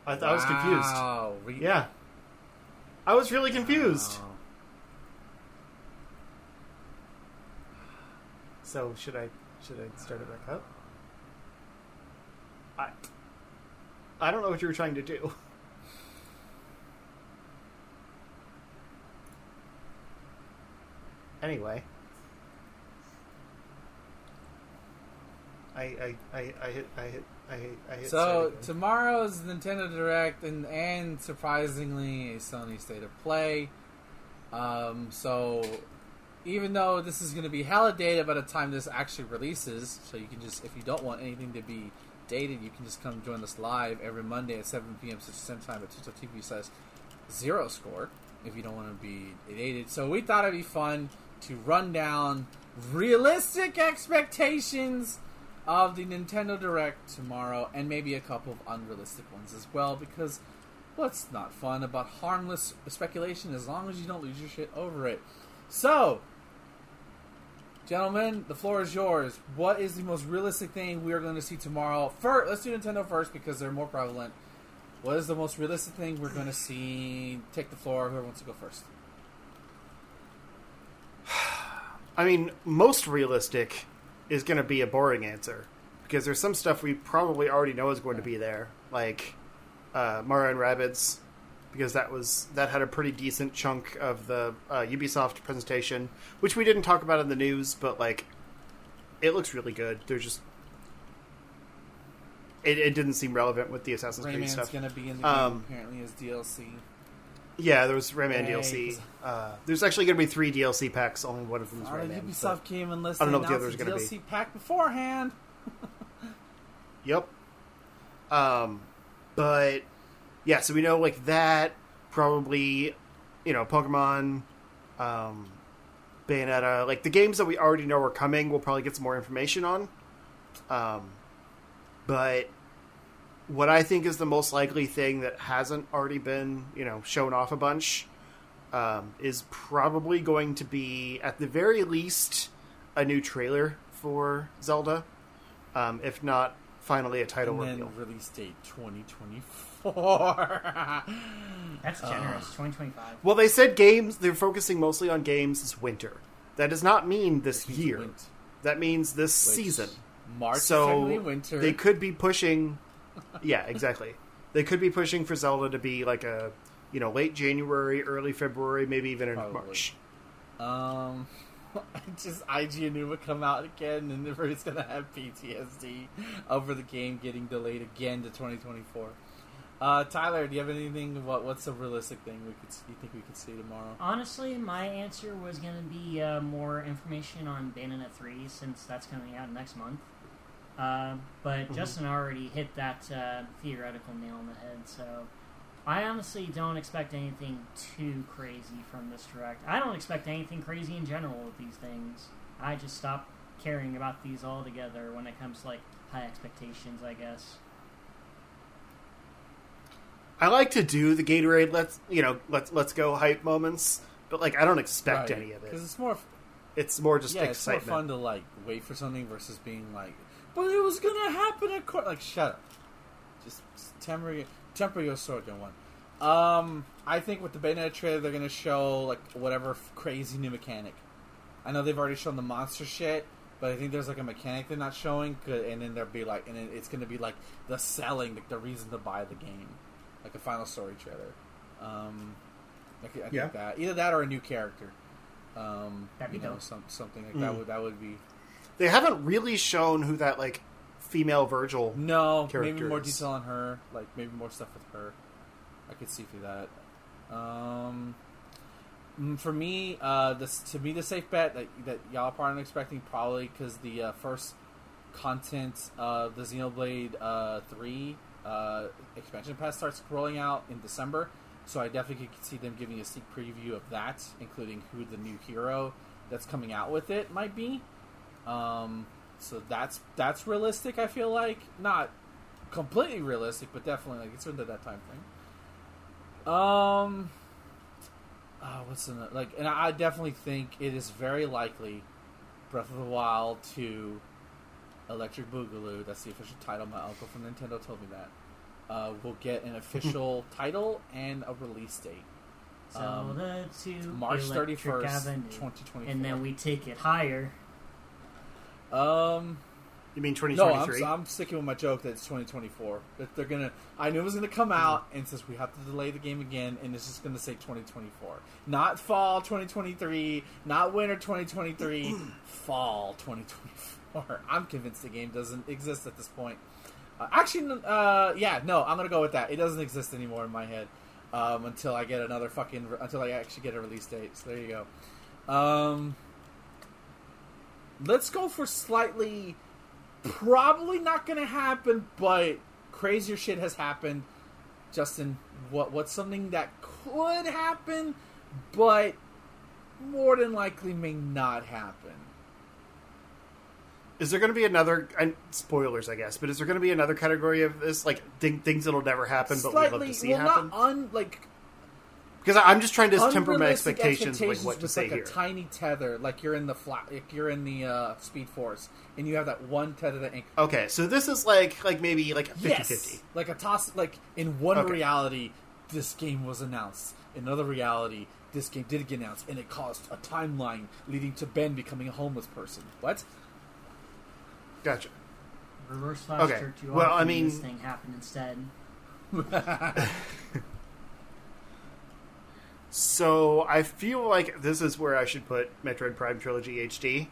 I, I was confused. Wow, re- Yeah, I was really confused. Wow. So should I should I start it back up? I I don't know what you were trying to do. [laughs] Anyway. I I, I, I hit I hit I hit I hit So tomorrow's Nintendo Direct and and surprisingly a Sony State of Play. Um, so even though this is going to be hella dated by the time this actually releases, so you can just if you don't want anything to be dated, you can just come join us live every Monday at 7 p.m. Central Time at Twitch TV slash Zero Score if you don't want to be dated. So we thought it'd be fun to run down realistic expectations of the Nintendo Direct tomorrow, and maybe a couple of unrealistic ones as well, because what's not fun about harmless speculation as long as you don't lose your shit over it. So, gentlemen, the floor is yours. What is the most realistic thing we are going to see tomorrow? First, let's do Nintendo first because they're more prevalent. What is the most realistic thing we're going to see? Take the floor. Whoever wants to go first. [sighs] I mean, most realistic is going to be a boring answer because there's some stuff we probably already know is going to be there, like uh, Mario and Rabbids, because that was that had a pretty decent chunk of the uh, Ubisoft presentation, which we didn't talk about in the news, but like it looks really good. There's just it, it didn't seem relevant with the Assassin's Creed stuff. going to be in the Um, game apparently as DLC. Yeah, there was Rayman Yay, DLC. Uh, there's actually going to be three DLC packs. Only one of them is Rayman. Ubisoft came unless I don't know what the announced other's the gonna be. DLC pack beforehand. [laughs] Yep. Um, but yeah, so we know like that probably, you know, Pokemon, um, Bayonetta, like the games that we already know are coming. We'll probably get some more information on. Um, but what I think is the most likely thing that hasn't already been, you know, shown off a bunch, um, is probably going to be at the very least a new trailer for Zelda. Um, if not finally a title and reveal. then release date 2024. That's generous. 2025. Well, they said games. They're focusing mostly on games this winter. That does not mean this Which means year. wint- That means this which season. March So, is winter. They could be pushing. [laughs] Yeah, exactly. they could be pushing for Zelda to be like a, you know, late January, early February, maybe even in Probably. March. Um, [laughs] just Eiji Aonuma come out again, and [laughs] everybody's gonna have PTSD over the game getting delayed again to 2024. Uh, Tyler, do you have anything? What What's a realistic thing we could you think we could see tomorrow? Honestly, my answer was going to be uh, more information on Bayonetta 3 since that's coming out next month. Uh, but Mhm. Justin already hit that uh, theoretical nail on the head, so I honestly don't expect anything too crazy from this direct. I don't expect anything crazy in general with these things. I just stop caring about these altogether when it comes to like high expectations, I guess. I like to do the Gatorade. Let's you know, let's let's go hype moments, but like I don't expect any of it. because it's more. It's more just yeah, it's more fun to like wait for something versus being like, but it was gonna happen at court. Like, shut up. Just, temper your temper your sword, young one. Um, I think with the Bayonetta trailer, they're gonna show like whatever crazy new mechanic. I know they've already shown the monster shit, but I think there's like a mechanic they're not showing, and then there'll be like, and then it's gonna be like the selling, like the reason to buy the game, like a final story trailer. Um, I, thi- I Yeah. think that either that or a new character. Um, That'd be you know, dope. some something like that Mm. would that would be They haven't really shown who that like female Virgil. no maybe more Characters. detail on her, like maybe more stuff with her. I could see through that. Um, mm, for me, uh, this to me the safe bet that that y'all probably aren't expecting probably because the uh, first content of the Xenoblade uh, three uh, expansion pass starts rolling out in December. So I definitely could see them giving a sneak preview of that, including who the new hero that's coming out with it might be. Um, so that's that's realistic. I feel like not completely realistic, but definitely like it's into that time frame. Um, uh, what's it? like? And I definitely think it is very likely Breath of the Wild to Electric Boogaloo. That's the official title. My uncle from Nintendo told me that. Uh, will get an official [laughs] title and a release date. So Um, the two March thirty first, twenty twenty and then we take it higher. um You mean twenty No, I'm. I'm sticking with my joke that it's 2024. That they're gonna. I knew it was gonna come out, and since we have to delay the game again, and it's just gonna say 2024, not fall 2023, not winter 2023, [clears throat] fall 2024. [laughs] I'm convinced the game doesn't exist at this point. Uh, actually, uh, yeah, no, I'm gonna go with that. It doesn't exist anymore in my head um, until I get another fucking until I actually get a release date. So there you go. Um, let's go for slightly probably not going to happen, but crazier shit has happened. Justin, what what's something that could happen, but more than likely may not happen? Is there going to be another? And spoilers, I guess, but is there going to be another category of this, like th- things that'll never happen, but we'd love to see well, happen? not un like Because I'm just trying to temper my unrealistic expectations, of, like what to with say like here. a tiny tether, like you're in the flat, like you're in the uh, Speed Force, and you have that one tether that anchors. okay, so this is like like maybe like 50 Yes, 50. like a toss. Like in one Okay. reality, this game was announced. In another reality, this game did get announced, and it caused a timeline leading to Ben becoming a homeless person. What? Gotcha. Reverse flash Okay, jerk you well, I mean- this thing happened instead. [laughs] [laughs] So I feel like this is where I should put Metroid Prime Trilogy HD.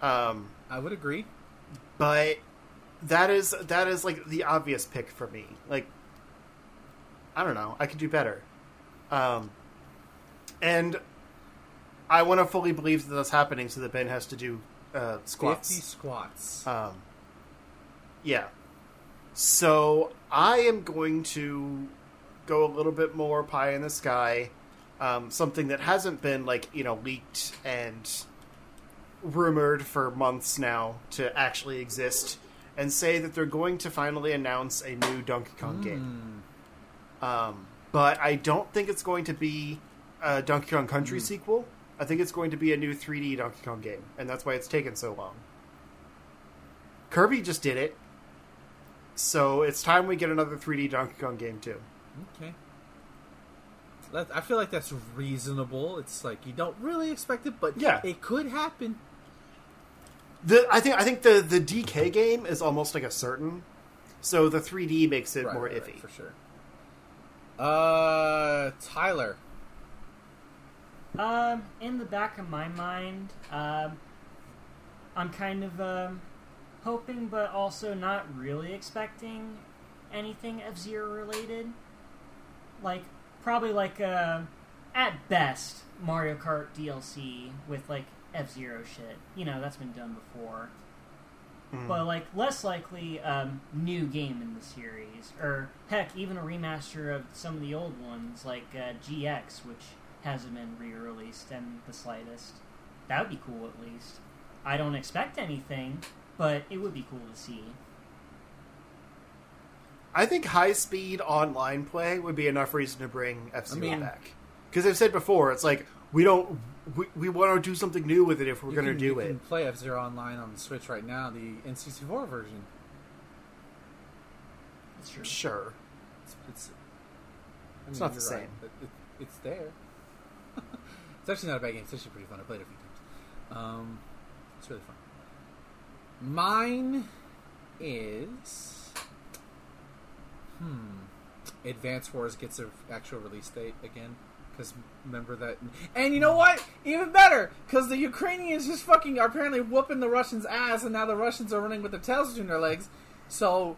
Um, I would agree. but that is that is like the obvious pick for me. Like I don't know, I could do better. Um, and I want to fully believe that that's happening, so that Ben has to do uh, squats. Fifty squats. Um, yeah. So I am going to go a little bit more pie in the sky. Um, something that hasn't been like you know leaked and rumored for months now to actually exist, and say that they're going to finally announce a new Donkey Kong game. Hmm. Um, but I don't think it's going to be a Donkey Kong Country sequel. I think it's going to be a new 3D Donkey Kong game, and that's why it's taken so long. Kirby just did it, so it's time we get another 3D Donkey Kong game too. Okay. That, I feel like that's reasonable. It's like you don't really expect it, but Yeah. it could happen. The I think I think the the DK game is almost like a certain, so the 3D makes it Right, more right, iffy. right, for sure. Uh, Tyler. Um, in the back of my mind, um, I'm kind of um, hoping, but also not really expecting anything F Zero related. Like probably like uh, at best Mario Kart DLC with like F Zero shit. You know that's been done before. Mm. But like less likely, um, new game in the series, or heck, even a remaster of some of the old ones, like uh, GX, which hasn't been re-released in the slightest. That would be cool, at least. I don't expect anything, but it would be cool to see. I think high speed online play would be enough reason to bring F Zero I mean- back. Because I've said before, it's like we don't we, we want to do something new with it if we're going to do you it. can play F Zero Online on the Switch right now, the N64 version. That's true. Sure. It's, it's, I It's not you're the right. same. It, it, it's there. [laughs] it's actually not a bad game. It's actually pretty fun. I played it a few times. Um, it's really fun. Mine is hmm. Advance Wars gets an actual release date again. Because remember that, and you know what? Even better, because the Ukrainians just fucking are apparently whooping the Russians' ass, and now the Russians are running with their tails between their legs. So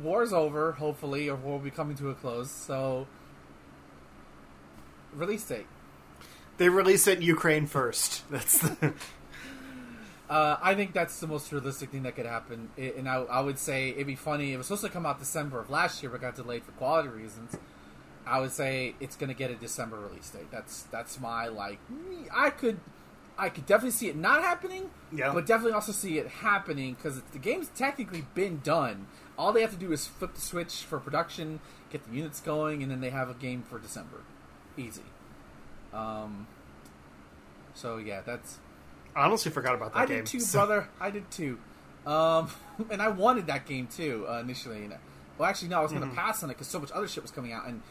war's over, hopefully, or will be coming to a close. So, release date. They release it in Ukraine first. That's the, Uh, I think that's the most realistic thing that could happen. It, and I, I would say it'd be funny. It was supposed to come out December of last year, but got delayed for quality reasons. I would say it's going to get a December release date. That's that's my like. I could, I could definitely see it not happening. Yeah. But definitely also see it happening because the game's technically been done. All they have to do is flip the switch for production, get the units going, and then they have a game for December. Easy. Um. So yeah, that's I honestly forgot about that game. I game. did too, So- brother. I did too. Um, [laughs] and I wanted that game too uh, initially. And, well, actually, no, I was going to Mhm. pass on it because so much other shit was coming out. And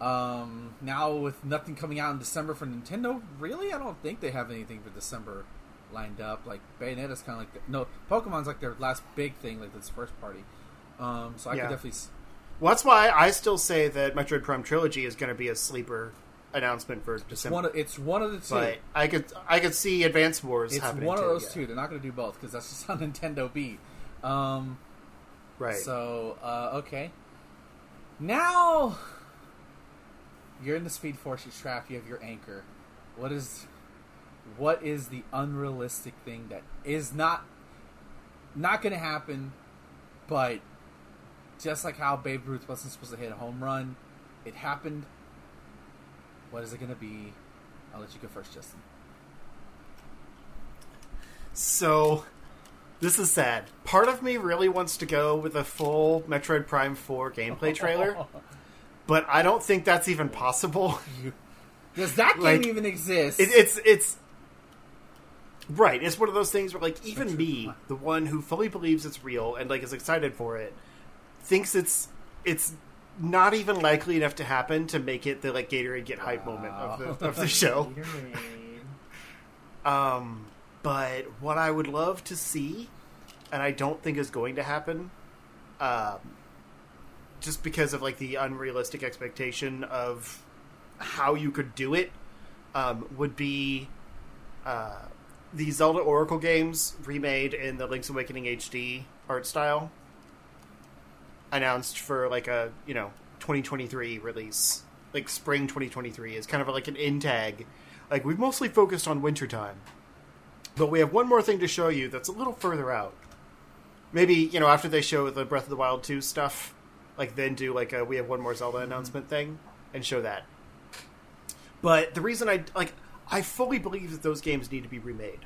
um, now with nothing coming out in December for Nintendo, really, I don't think they have anything for December lined up. Like Bayonetta's kind of like the, no Pokemon's like their last big thing, like this first party. Um, so I Yeah. could definitely. Well, that's why I still say that Metroid Prime Trilogy is going to be a sleeper announcement for December. One of, it's one of the two. but I could I could see Advance Wars it's one of those yeah. two. They're not going to do both because that's just [laughs] on Nintendo B. Um, right? So, uh, okay. Now, you're in the Speed Forces trap. You have your anchor. What is, what is the unrealistic thing that is not, not going to happen, but just like how Babe Ruth wasn't supposed to hit a home run, it happened. What is it going to be? I'll let you go first, Justin. So this is sad. Part of me really wants to go with a full Metroid Prime 4 gameplay trailer, [laughs] but I don't think that's even possible. Does that game Like, even exist? It, it's it's right. It's one of those things where like even me, the one who fully believes it's real and like is excited for it, thinks it's it's not even likely enough to happen to make it the like Gatorade get hype moment of the of the show. [laughs] Um, but what I would love to see, and I don't think is going to happen, um, just because of like the unrealistic expectation of how you could do it, um, would be uh, the Zelda Oracle games remade in the Link's Awakening HD art style, announced for like a you know 2023 release, like spring 2023 is kind of like an in tag. Like we've mostly focused on wintertime. But we have one more thing to show you that's a little further out. Maybe, you know, after they show the Breath of the Wild 2 stuff, like then do like a we have one more Zelda mm-hmm. announcement thing and show that. But the reason I like I fully believe that those games need to be remade.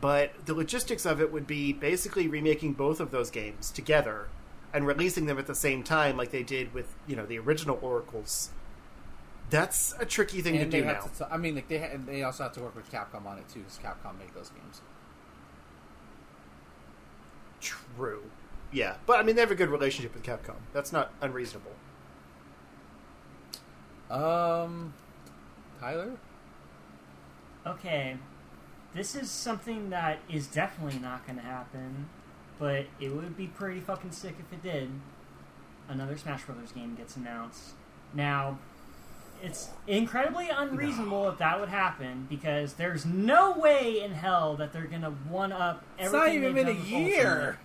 But the logistics of it would be basically remaking both of those games together and releasing them at the same time like they did with, you know, the original Oracles. That's a tricky thing and to do now. to. I mean, like they ha- they also have to work with Capcom on it too, because Capcom made those games. True. Yeah, but I mean they have a good relationship with Capcom. That's not unreasonable. Um, Tyler. Okay, this is something that is definitely not going to happen, but it would be pretty fucking sick if it did. Another Smash Brothers game gets announced. Now, it's incredibly unreasonable if that would happen because there's no way in hell that they're gonna one up It's everything. not even been a year. Ultimate.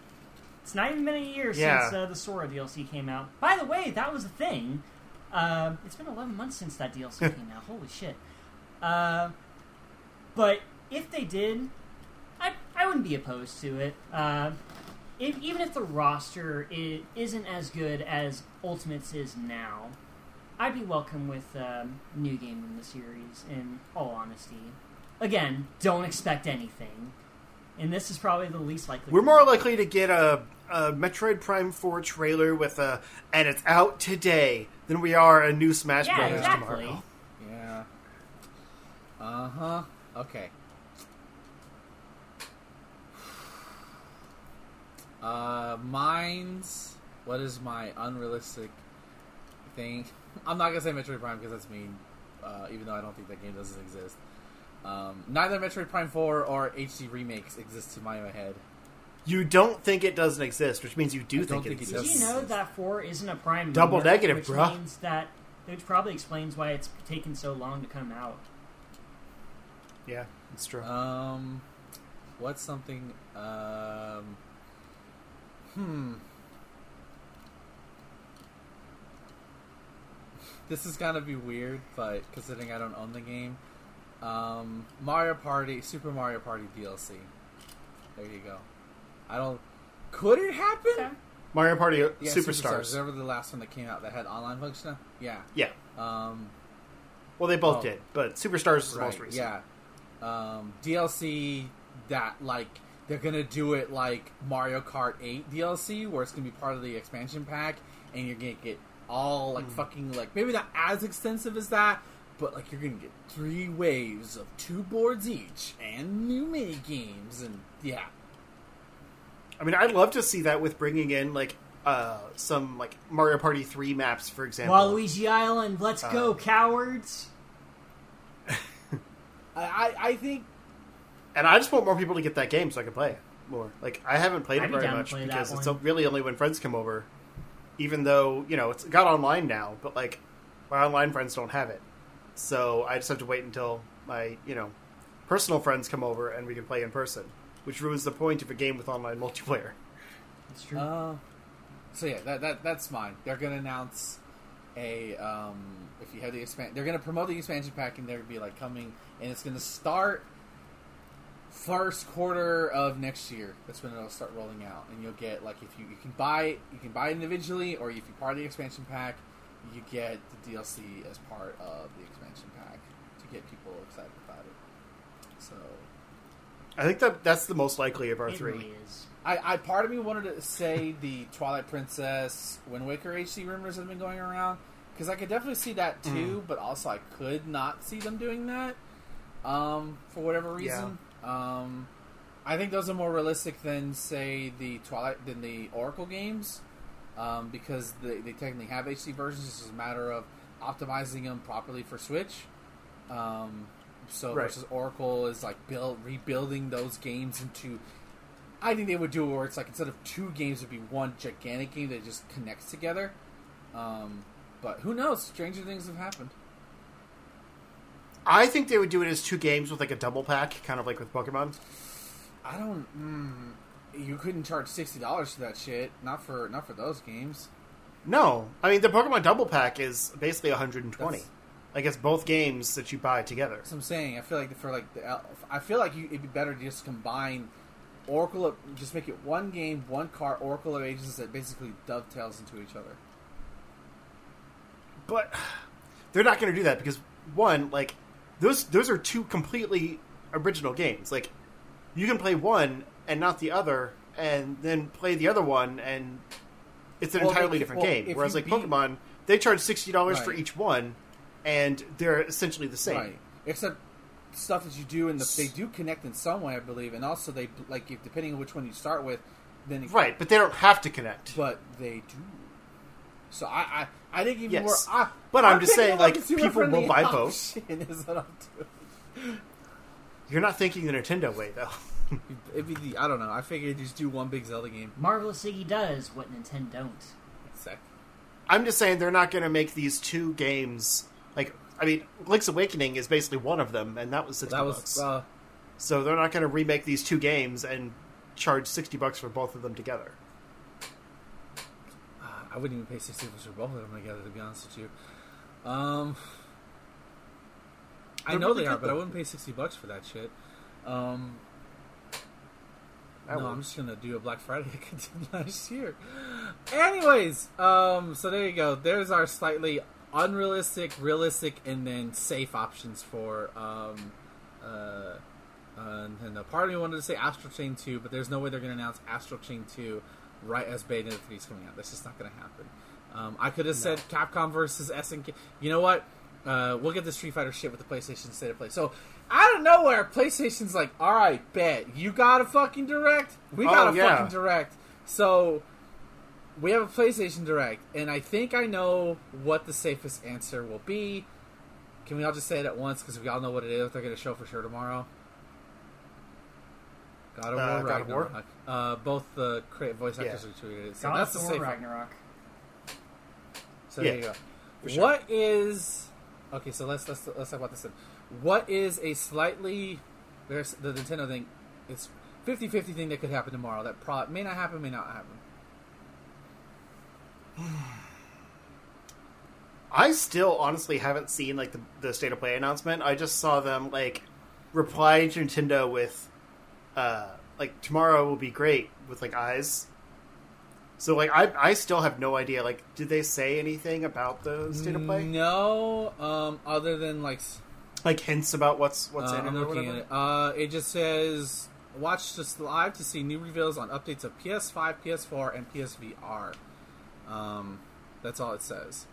It's not even been a year Yeah. since uh, the Sora DLC came out. By the way, that was a thing. Uh, it's been 11 months since that DLC [laughs] came out. Holy shit. Uh, but if they did, I, I wouldn't be opposed to it. If, even if the roster is, isn't as good as Ultimates is now, I'd be welcome with um, new game in the series. In all honesty, again, don't expect anything, and this is probably the least likely. We're more likely to get a, a Metroid Prime 4 trailer with a, and it's out today, than we are a new Smash Yeah, Brothers exactly. tomorrow. Yeah. Uh huh. Okay. Uh, mine's. What is my unrealistic thing? I'm not gonna say Metroid Prime because that's mean. Uh, even though I don't think that game doesn't exist. Um, neither Metroid Prime 4 or HD remakes exist in my head. You don't think it doesn't exist, which means you do I think, don't think it it Did you know that four isn't a prime Double number, negative, which bruh. means that which probably explains why it's taken so long to come out. Yeah, it's true. Um, what's something? Um, hmm. This is gonna be weird, but considering I don't own the game, um, Mario Party, Super Mario Party DLC. There you go. I don't. Could it happen? Okay. Mario Party Yeah, Superstars. Remember the last one that came out that had online function? Yeah. Yeah. Um, Well, they both Oh. did, but Superstars is the right, most recent. Yeah. Um, DLC that like they're gonna do it like Mario Kart 8 DLC, where it's gonna be part of the expansion pack, and you're gonna get all like fucking like maybe not as extensive as that, but like you're gonna get three waves of two boards each and new mini games, and yeah, I mean, I'd love to see that with bringing in like uh, some like Mario Party three maps, for example. Waluigi Island, let's go, Uh, cowards! [laughs] I I, I think and I just want more people to get that game so I can play it more. Like I haven't played I'd it very down to much because it's really only when friends come over. Even though you know it's got online now, but like my online friends don't have it, so I just have to wait until my you know personal friends come over and we can play in person, which ruins the point of a game with online [laughs] multiplayer. That's true. Uh, so yeah, that, that that's mine. They're gonna announce a um, if you have the expand, they're gonna promote the expansion pack, and they're gonna be like coming, and it's gonna start first quarter of next year. That's when it'll start rolling out, and you'll get like if you you can buy it, you can buy it individually, or if you part of the expansion pack, you get the DLC as part of the expansion pack to get people excited about it. So I think that that's the most likely of our it three. really is. I, I part of me wanted to say the Twilight Princess Wind Waker HD rumors have been going around because I could definitely see that too, but also I could not see them doing that um, for whatever reason. Um, I think those are more realistic than say the Twilight than the Oracle games um, because they, they technically have HD versions. It's just a matter of optimizing them properly for Switch. Um, so Right. versus Oracle is like build rebuilding those games into I think they would do it where it's like instead of two games, it'd be one gigantic game that just connects together. Um, but who knows? Stranger things have happened. I think they would do it as two games with like a double pack, kind of like with Pokemon. I don't. Mm, you couldn't charge sixty dollars for that shit. Not for not for those games. No, I mean the Pokemon double pack is basically 120. That's- Like it's both games that you buy together. That's what I'm saying. I feel like for like the, I feel like you, it'd be better to just combine Oracle. Of, just make it one game, one card. Oracle of Ages that basically dovetails into each other. But [sighs] they're not going to do that because one, like those those are two completely original games. Like you can play one and not the other, and then play the other one, and it's an Well, entirely if- different well, game. Whereas like beat- Pokemon, they charge sixty dollars for each one, and they're essentially the same. Right. Except stuff that you do and the they do connect in some way, I believe, and also they like if, depending on which one you start with, then it, Right, but they don't have to connect. But they do. So I I, I think even Yes. more. I, But I'm just saying, like, people will buy both. Is what I'm doing. You're not thinking the Nintendo way though. [laughs] It'd be the, I don't know. I figured just do one big Zelda game. Marvelous Iggy does what Nintendo don't. Sec. I'm just saying they're not going to make these two games Like, I mean, Link's Awakening is basically one of them, and that was sixty that bucks. uh, so they're not going to remake these two games and charge sixty bucks for both of them together. I wouldn't even pay sixty bucks for both of them together. To be honest with you, um, I They're know really they are, but I wouldn't pay sixty bucks for that shit. Um, I no. I'm just gonna do a Black Friday like I did last year. Anyways, um, so there you go. There's our slightly unrealistic, realistic, and then safe options for um, uh, uh, Nintendo. Part of me wanted to say Astral Chain 2, but there's no way they're gonna announce Astral Chain 2 right as Bayonetta 3 is coming out. That's just not gonna happen. Um, I could have No. said Capcom versus SNK. You know what? Uh, we'll get the Street Fighter shit with the PlayStation State of Play. So out of nowhere, PlayStation's like, "All right, bet you got a fucking direct. We got Oh, a yeah. fucking direct." So we have a PlayStation Direct, and I think I know what the safest answer will be. Can we all just say it at once because we all know what it is? They're going to show for sure tomorrow. God of War, Uh, God of War? Ragnarok. Uh, both the cra- voice actors Yeah. retweeted it. So God that's of the War safe. Ragnarok. So there Yeah, you go. for sure. What is okay? So let's let's let's talk about this. Then. What is a slightly there's the Nintendo thing? It's 50-50 thing that could happen tomorrow. That pro- may not happen, may not happen. I still honestly haven't seen like the, the state of play announcement. I just saw them like reply to Nintendo with uh like tomorrow will be great with like eyes. So like I I still have no idea like did they say anything about the state of play? No, um, other than like Like hints about what's what's uh, in it I'm looking whatever? at it. Uh, it just says watch this live to see new reveals on updates of PS5, PS4, and PSVR. Um, that's all it says.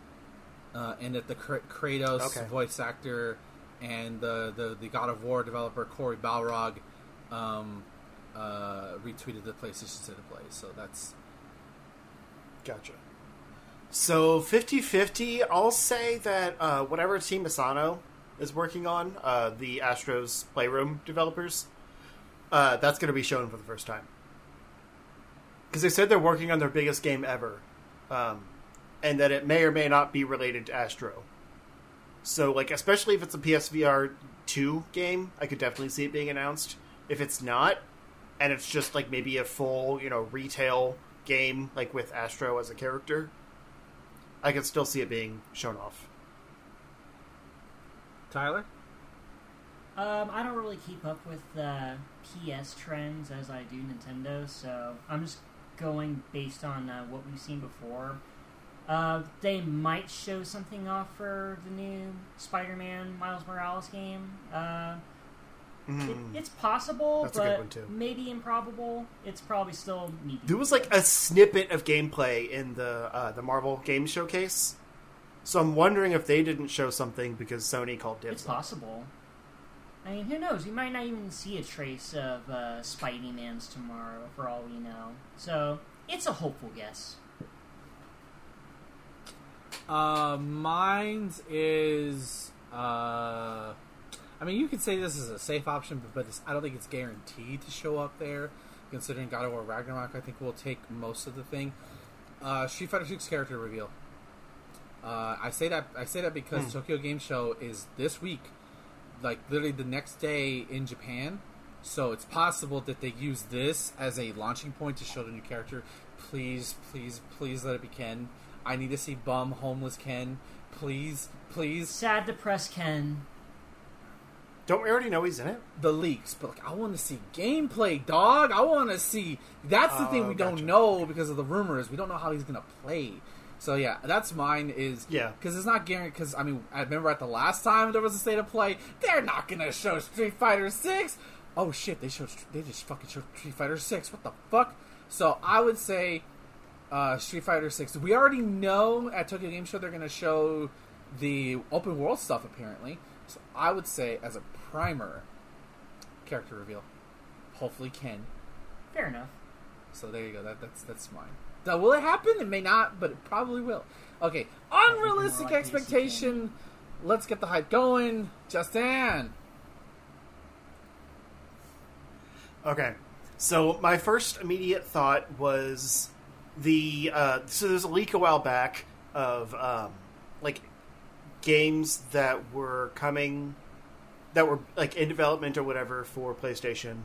Uh, and that the Kra- Kratos Okay. voice actor and the, the the God of War developer Cory Barlog um, uh, retweeted the PlayStation State Play. So that's Gotcha. So 50-50, I'll say that uh, whatever Team Asobi is working on, uh, the Astro's Playroom developers, uh, that's going to be shown for the first time. Because they said they're working on their biggest game ever, um, and that it may or may not be related to Astro. So, like, especially if it's a PSVR 2 game, I could definitely see it being announced. If it's not, and it's just like maybe a full, you know, retail game, like with Astro as a character, I could still see it being shown off. Tyler. Um, I don't really keep up with uh, PS trends as I do Nintendo, so I'm just going based on uh, what we've seen before. Uh, they might show something off for the new Spider-Man Miles Morales game. Uh, it, Mhm. it's possible, That's but maybe improbable. It's probably still need There was like a snippet of gameplay in the uh, the Marvel Game Showcase, so I'm wondering if they didn't show something because Sony called dibs. It's on possible. I mean, who knows? We might not even see a trace of uh, Spidey Man's tomorrow, for all we know. So it's a hopeful guess. Uh, mine's is. Uh, I mean, you could say this is a safe option, but, but it's, I don't think it's guaranteed to show up there. Considering God of War Ragnarok, I think will take most of the thing. Uh, Street Fighter Six character reveal. Uh, I say that I say that because Hmm. Tokyo Game Show is this week, like literally the next day in Japan. So it's possible that they use this as a launching point to show the new character. Please, please, please let it be Ken. I need to see bum homeless Ken. Please, please. Sad, depressed Ken. Don't we already know he's in it? The leaks, but like I want to see gameplay, dog. I want to see. That's the thing Oh, we gotcha. don't know because of the rumors. We don't know how he's gonna play. So yeah, that's mine. Is Yeah. because it's not guaranteed. Because I mean, I remember at the last time there was a state of play, they're not gonna show Street Fighter Six. Oh shit, they showed. They just fucking showed Street Fighter Six. What the fuck? So I would say uh, Street Fighter Six. We already know at Tokyo Game Show they're gonna show the open world stuff apparently. So I would say as a primer, character reveal. Hopefully Ken. Fair enough. So there you go. That, that's that's mine. Now, will it happen? It may not, but it probably will. Okay, unrealistic more likely to see expectation. Let's get the hype going. Justin. Okay. So my first immediate thought was the uh, so there's a leak a while back of um, like games that were coming, that were like in development or whatever for PlayStation,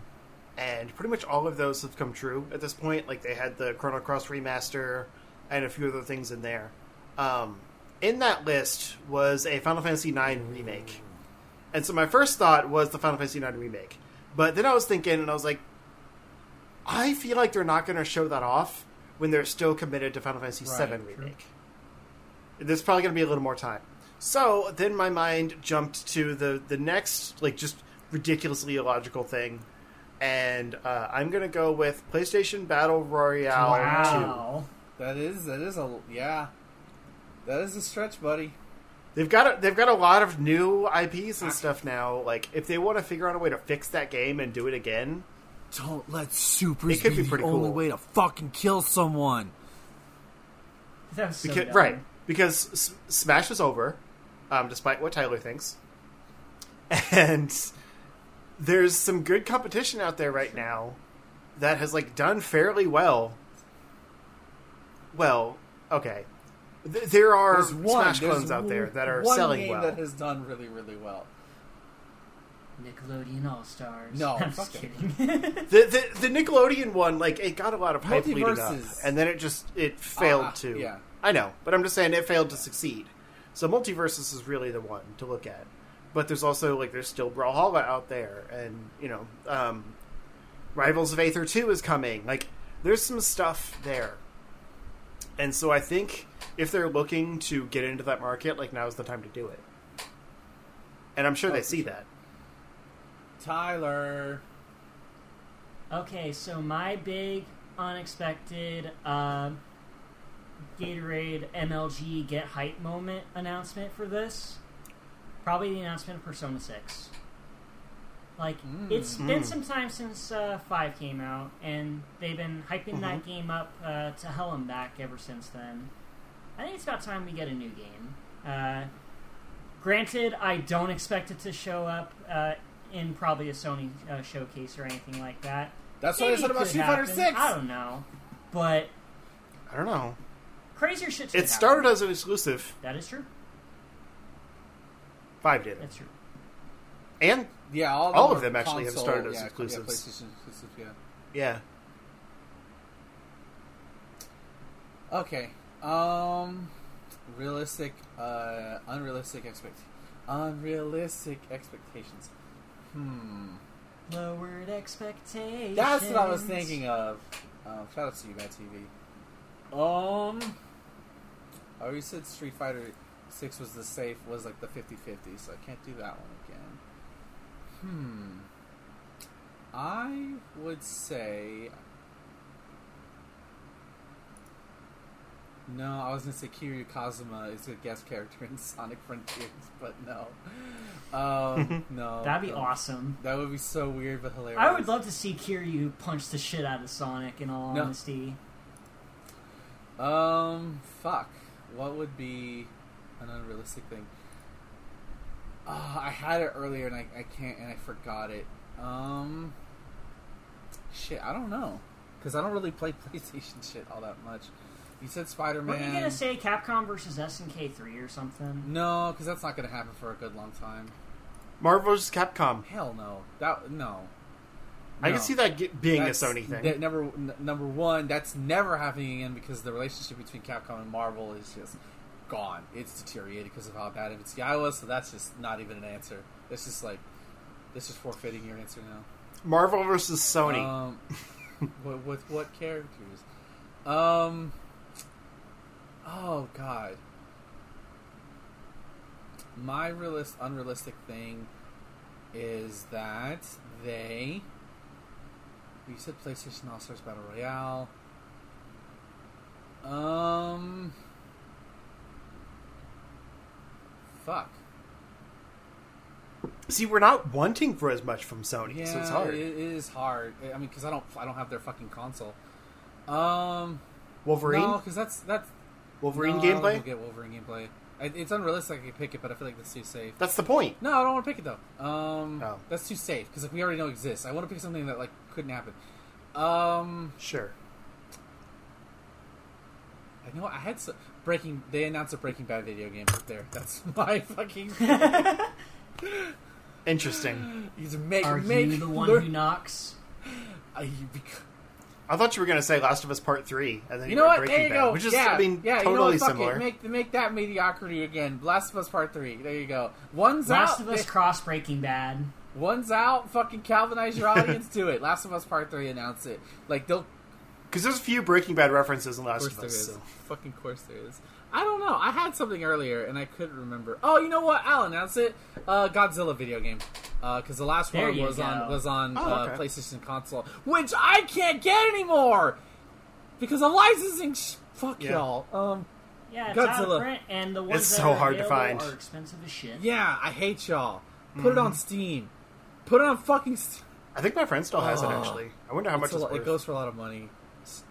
and pretty much all of those have come true at this point. Like they had the Chrono Cross remaster and a few other things in there. Um, in that list was a Final Fantasy IX remake, and so my first thought was the Final Fantasy IX remake. But then I was thinking, and I was like, I feel like they're not going to show that off when they're still committed to Final Fantasy Right, VII true. remake. There's probably going to be a little more time. So then my mind jumped to the the next like just ridiculously illogical thing, and uh, I'm going to go with PlayStation Battle Royale wow. That is that is a yeah. That is a stretch, buddy. They've got a, they've got a lot of new IPs and stuff now. Like if they want to figure out a way to fix that game and do it again, Don't let supers It could be, be the pretty only way to fucking kill someone. That was so because, dumb. right because S- Smash is over, um, despite what Tyler thinks, [laughs] and there's some good competition out there right now that has like done fairly well. Well, okay, Th- there are There's one Smash there's clones out there that are one selling game well. that has done really really well. Nickelodeon All Stars. No, [laughs] I'm just kidding. [laughs] The, the the Nickelodeon one, like it got a lot of hype leading up, and then it just it failed Ah, to. yeah. I know, but I'm just saying it failed to succeed. So MultiVersus is really the one to look at. But there's also like there's still Brawlhalla out there, and you know, um, Rivals of Aether Two is coming. Like there's some stuff there, and so I think if they're looking to get into that market, like now's the time to do it. And I'm sure Oh, they see that. Tyler. Okay, so my big unexpected um, Gatorade MLG Get Hype moment announcement for this probably the announcement of Persona 6. Like, Mm. it's been Mm. some time since uh, 5 came out, and they've been hyping that game up uh, to hell and back ever since then. I think it's about time we get a new game. Uh, granted, I don't expect it to show up uh, in probably a Sony uh, showcase or anything like that. That's what I said about could Street Fighter. Six. I don't know, but I don't know. Crazier shit. It started as an exclusive. That is true. Five did it, That's true. and Yeah, all, All them of are them actually have console- started as yeah, exclusives. Yeah, PlayStation exclusives. Yeah. yeah. Okay. Um, realistic, uh, unrealistic expect, unrealistic expectations. Hmm. Lowered expectations. That's what I was thinking of. Um, shout out to you, Bad TV. Um, I already said Street Fighter Six was the safe, was like the 50-50, so I can't do that one again. Hmm. I would say. No, I was gonna say Kiryu Kazuma is a guest character [laughs] in Sonic Frontiers, but no. Um, [laughs] no. That'd be awesome. That would be so weird but hilarious. I would love to see Kiryu punch the shit out of Sonic. In all No. honesty, Um, fuck. What would be an unrealistic thing? Ah, I had it earlier and I, I can't and I forgot it. Um, shit, I don't know because I don't really play [laughs] PlayStation shit all that much. You said Spider Man. were you gonna say Capcom versus SNK three or something? no, because that's not gonna happen for a good long time. Marvel vs. Capcom. Hell no. That no. I can see that get, being That's- a Sony thing. that number n- number one, that's never happening again because the relationship between Capcom and Marvel is just gone. It's deteriorated because of how bad MCI was. So that's just not even an answer. It's just like this is forfeiting your answer now. Marvel versus Sony. Um, [laughs] with, with what characters? Um. Oh God. My realist, unrealistic thing is that they. You said PlayStation All Stars Battle Royale. Um. Fuck. see, we're not wanting for as much from Sony, Yeah, so it's hard. It, is hard. I mean, because I don't, I don't have their fucking console. Um, Wolverine, no, because that's that's Wolverine no, I don't gameplay. wanna Get Wolverine gameplay. I, it's unrealistic. I could pick it, but I feel like that's too safe. That's the point. No, I don't want to pick it though. Um, Oh. that's too safe because like, we already know it exists. I want to pick something that like couldn't happen. Um, Sure. I know I had so, Breaking. They announced a Breaking Bad video game right there. That's [laughs] my fucking. [laughs] Interesting. He's make Are make you the one learn- who knocks? Uh, you bec- I thought you were going to say Last of Us Part Three, and then You know what? Breaking There you Bad, go. which is, yeah, I mean, yeah, totally you know what? Fuck similar. It. Make make that mediocrity again. Last of Us Part Three. There you go. One's Last out. of Us [laughs] cross Breaking Bad. One's out. Fucking Calvinize your audience. to it. Last of Us Part Three. Announce it. Like they'll. Because there's a few Breaking Bad references in Of Last course of Us. is. So. Fucking course there is. I don't know. I had something earlier and I couldn't remember. Oh, you know what? I'll announce it. Uh, Godzilla video game. Because the last There one was go. on was on Oh, uh, okay. PlayStation console, which I can't get anymore because of licensing. Sh- fuck Yeah. y'all. Um. Yeah, it's out Godzilla. of print, and the ones It's that so are hard to available find. are expensive as shit. Yeah, I hate y'all. Put it on Steam. Put it on fucking. St- I think my friend still has it. Oh. Actually, I wonder how much It's a it's lot- worth. it goes for a lot of money.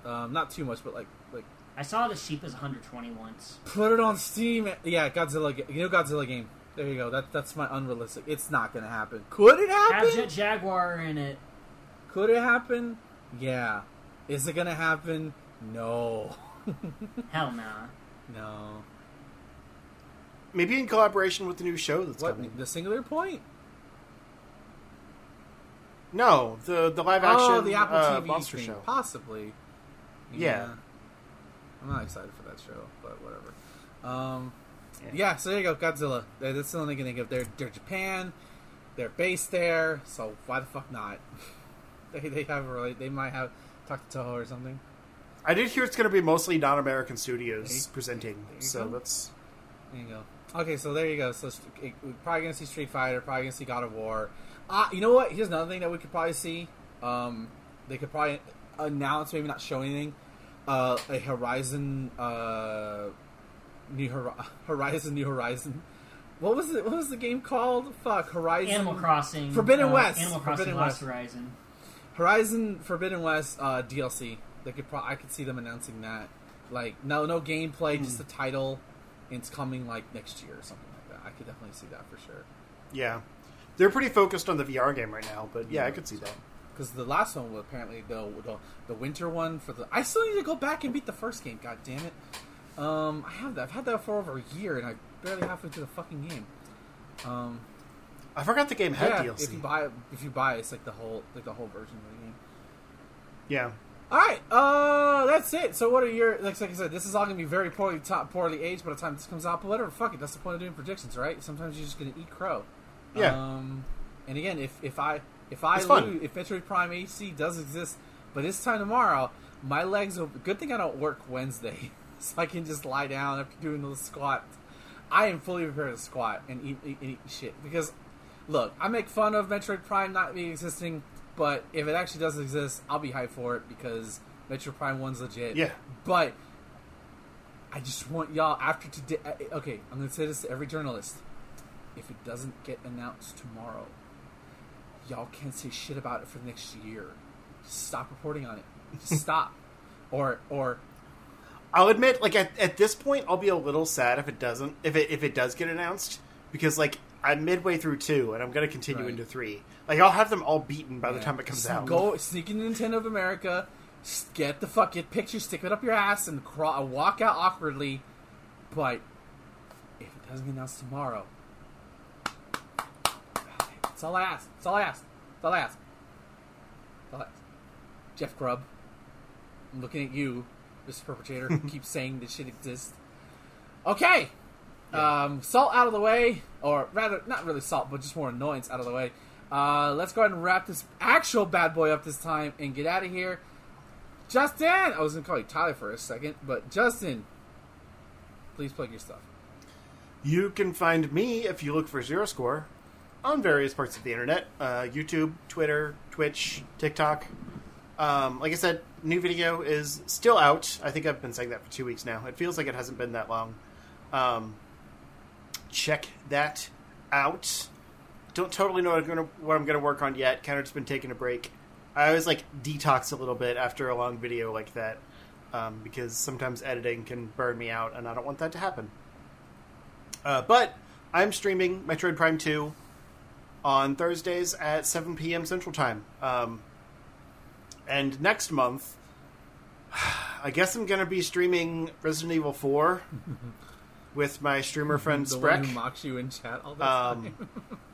Um, not too much, but like like I saw it as cheap as 120 once. put it on Steam. Yeah, Godzilla. You know Godzilla game. There you go. That that's my unrealistic. It's not gonna happen. Could it Have happen? Jet Jaguar in it. Could it happen? Yeah. Is it gonna happen? No. [laughs] Hell nah. no. Maybe in collaboration with the new show that's What? coming. The singular point? No, the the live action oh, the Apple uh, TV monster thing. show. Possibly. Yeah. I'm not excited for that show, but whatever. Um, Yeah. yeah. so there you go, Godzilla. That- That's the only thing I can think of. They're, they're Japan. They're based there, so why the fuck not? [laughs] they, they have a really, they might have talked to Toho or something. I did hear it's going to be mostly non-American studios presenting, so go. that's There you go. Okay, so there you go. So it- we're probably gonna see Street Fighter. Probably gonna see God of War. Uh, you know what? Here's another thing that we could probably see. Um, they could probably announce, maybe not show anything. Uh, a Horizon, uh, New Hor- [laughs] Horizon, New Horizon. What was it? What was the game called? Fuck, Horizon. Animal Crossing. Forbidden uh, West. Animal Crossing Forbidden West. Horizon. Horizon Forbidden West uh, DLC. They could. Pro- I could see them announcing that. Like no, no gameplay, just Hmm. the title. And It's coming like next year or something like that. I could definitely see that for sure. yeah. They're pretty focused on the VR game right now, but yeah, I could see that. Because the last one, was apparently the, the the winter one for the. I still need to go back and beat the first game. God damn it! Um, I have that. I've had that for over a year, and I barely halfway through the fucking game. Um, I forgot the game had yeah, DLC. if you buy it, if you buy it, it's like the whole like the whole version of the game. yeah, All right, uh, that's it. So, what are your like? Like I said, this is all gonna be very poorly top, poorly aged by the time this comes out. But whatever, fuck it. That's the point of doing predictions, right? Sometimes you're just gonna eat crow. Yeah. Um, and again, if if I if I lose, if Metroid Prime AC does exist, but this time tomorrow, my legs. Will, good thing I don't work Wednesday, [laughs] so I can just lie down after doing those squat. I am fully prepared to squat and eat, eat, eat shit because, look, I make fun of Metroid Prime not being existing, but if it actually does exist, I'll be hyped for it because Metro Prime One's legit. yeah. But I just want y'all after today. Okay, I'm gonna say this to every journalist: if it doesn't get announced tomorrow, y'all can't say shit about it for the next year. Just stop reporting on it. Just [laughs] stop. Or or I'll admit, like at, at this point, I'll be a little sad if it doesn't, if it if it does get announced, because like I'm midway through two, and I'm going to continue Right. into three. Like I'll have them all beaten by the time it comes out. Go sneak into Nintendo of America, get the fuck, get pictures, stick it up your ass, and crawl, walk out awkwardly. But if it doesn't get announced tomorrow, that's all I ask. That's all I ask. That's all I ask. That's all I ask. Jeff Grubb, I'm looking at you, Mr. Perpetrator, [laughs] who keeps saying this shit exists. Okay. Um, salt out of the way, or rather, not really salt, but just more annoyance out of the way. Uh, let's go ahead and wrap this actual bad boy up this time and get out of here. Justin, I was gonna call you Tyler for a second, but Justin, please plug your stuff. You can find me if you look for Zero Score on various parts of the internet uh, YouTube, Twitter, Twitch, TikTok. Um, like I said, new video is still out. I think I've been saying that for two weeks now. It feels like it hasn't been that long. Um, check that out. Don't totally know what I'm gonna, what I'm gonna work on yet. Kind of just been taking a break. I always like detox a little bit after a long video like that um, because sometimes editing can burn me out, and I don't want that to happen. Uh, but I'm streaming Metroid Prime 2 on Thursdays at 7 p.m. Central Time. Um, and next month, [sighs] I guess I'm gonna be streaming Resident Evil 4 [laughs] with my streamer friend the one Sprek. who mocks you in chat all the Um,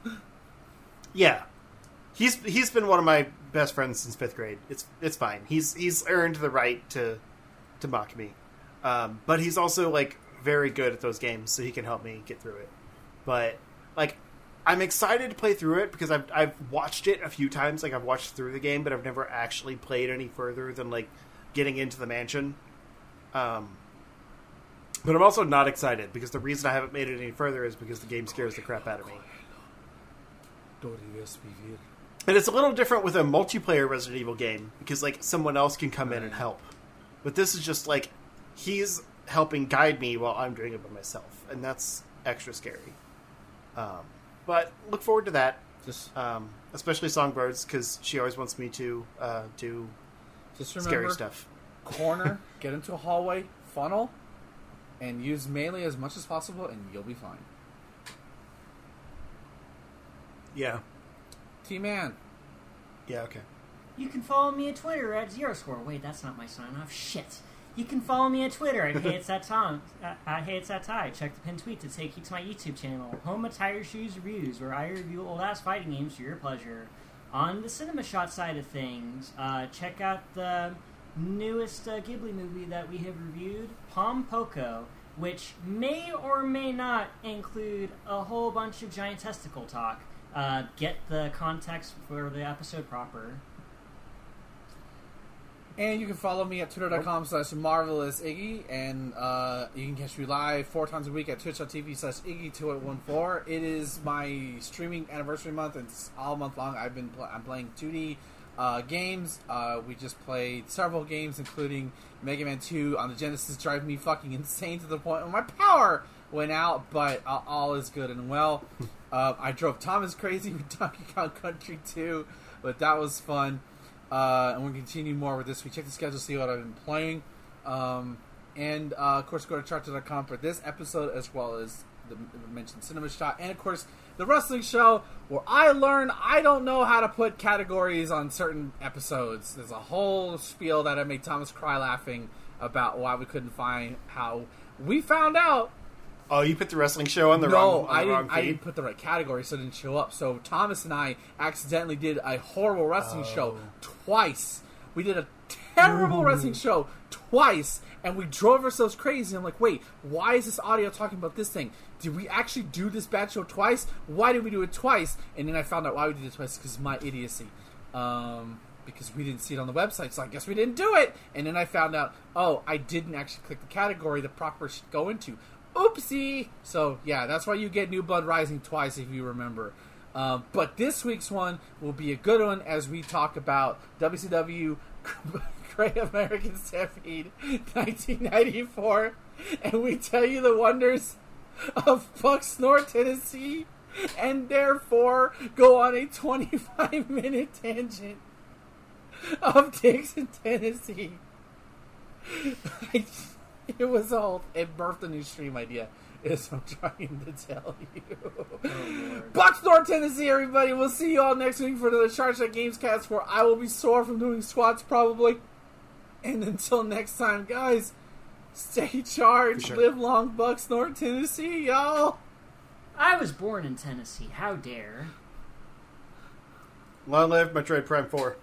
time. [laughs] Yeah, he's he's been one of my best friends since fifth grade. It's it's fine. He's he's earned the right to to mock me, um, but he's also like very good at those games, so he can help me get through it. But like, I'm excited to play through it because I've I've watched it a few times. Like I've watched through the game, but I've never actually played any further than like getting into the mansion. Um, but I'm also not excited because the reason I haven't made it any further is because the game scares the crap out of me. And it's a little different with a multiplayer Resident Evil game because like someone else can come in and help. But this is just like he's helping guide me while I'm doing it by myself, and that's extra scary. Um, but look forward to that, Just, um, especially Songbirds because she always wants me to uh, do just remember, scary stuff. corner, [laughs] get into a hallway, funnel, and use melee as much as possible, and you'll be fine. Yeah, T Man, yeah, okay. You can follow me at Twitter at Zero Score. Wait, that's not my sign off. Shit. You can follow me at Twitter at [laughs] Hey It's That Tom. At, at Hey It's That Ty. Check the pinned tweet to take you to my YouTube channel, Home of Tire Shoes Reviews, where I review old ass fighting games for your pleasure. On the cinema shot side of things, uh, check out the newest uh, Ghibli movie that we have reviewed, Pom Poko, which may or may not include a whole bunch of giant testicle talk. Uh, get the context for the episode proper. and you can follow me at twitter.com slash marvelous iggy, and uh, you can catch me live four times a week at twitch.tv slash iggy2814. It is my streaming anniversary month, and it's all month long. I've been pl- I'm playing 2D uh, games. Uh, we just played several games, including Mega Man 2 on the Genesis, driving me fucking insane to the point where my power went out, but uh, all is good and well. [laughs] uh, I drove Thomas crazy with Donkey Kong Country 2, but that was fun. Uh, and we'll continue more with this. We check the schedule, see what I've been playing. Um, and uh, of course, go to charter.com for this episode as well as the mentioned Cinema Shot. And of course, the wrestling show where I learned I don't know how to put categories on certain episodes. There's a whole spiel that I made Thomas cry laughing about why we couldn't find how we found out Oh, you put the wrestling show on the no, wrong, on I didn't. I didn't put the right category, so it didn't show up. So Thomas and I accidentally did a horrible wrestling show oh. twice. We did a terrible wrestling oh. show twice, and we drove ourselves crazy. I'm like, wait, why is this audio talking about this thing? Did we actually do this bad show twice? Why did we do it twice? And then I found out why we did it twice because my idiocy. Um, because we didn't see it on the website, so I guess we didn't do it. And then I found out, oh, I didn't actually click the category the proper should go into. Oopsie! So yeah, that's why you get New Blood Rising twice if you remember. Um, but this week's one will be a good one as we talk about WCW Great American Stampede 1994, and we tell you the wonders of Bucksnort, Tennessee, and therefore go on a 25 minute tangent of Dickson, Tennessee. [laughs] it was all it birthed a new stream idea. Is what I'm trying to tell you. Oh, Bucksnort, Tennessee, everybody. We'll see you all next week for another Charge That Games cast where I will be sore from doing squats probably. And until next time, guys, stay charged. Sure. Live long, Bucks, North Tennessee, y'all. I was born in Tennessee. How dare? Long live Metroid Prime 4.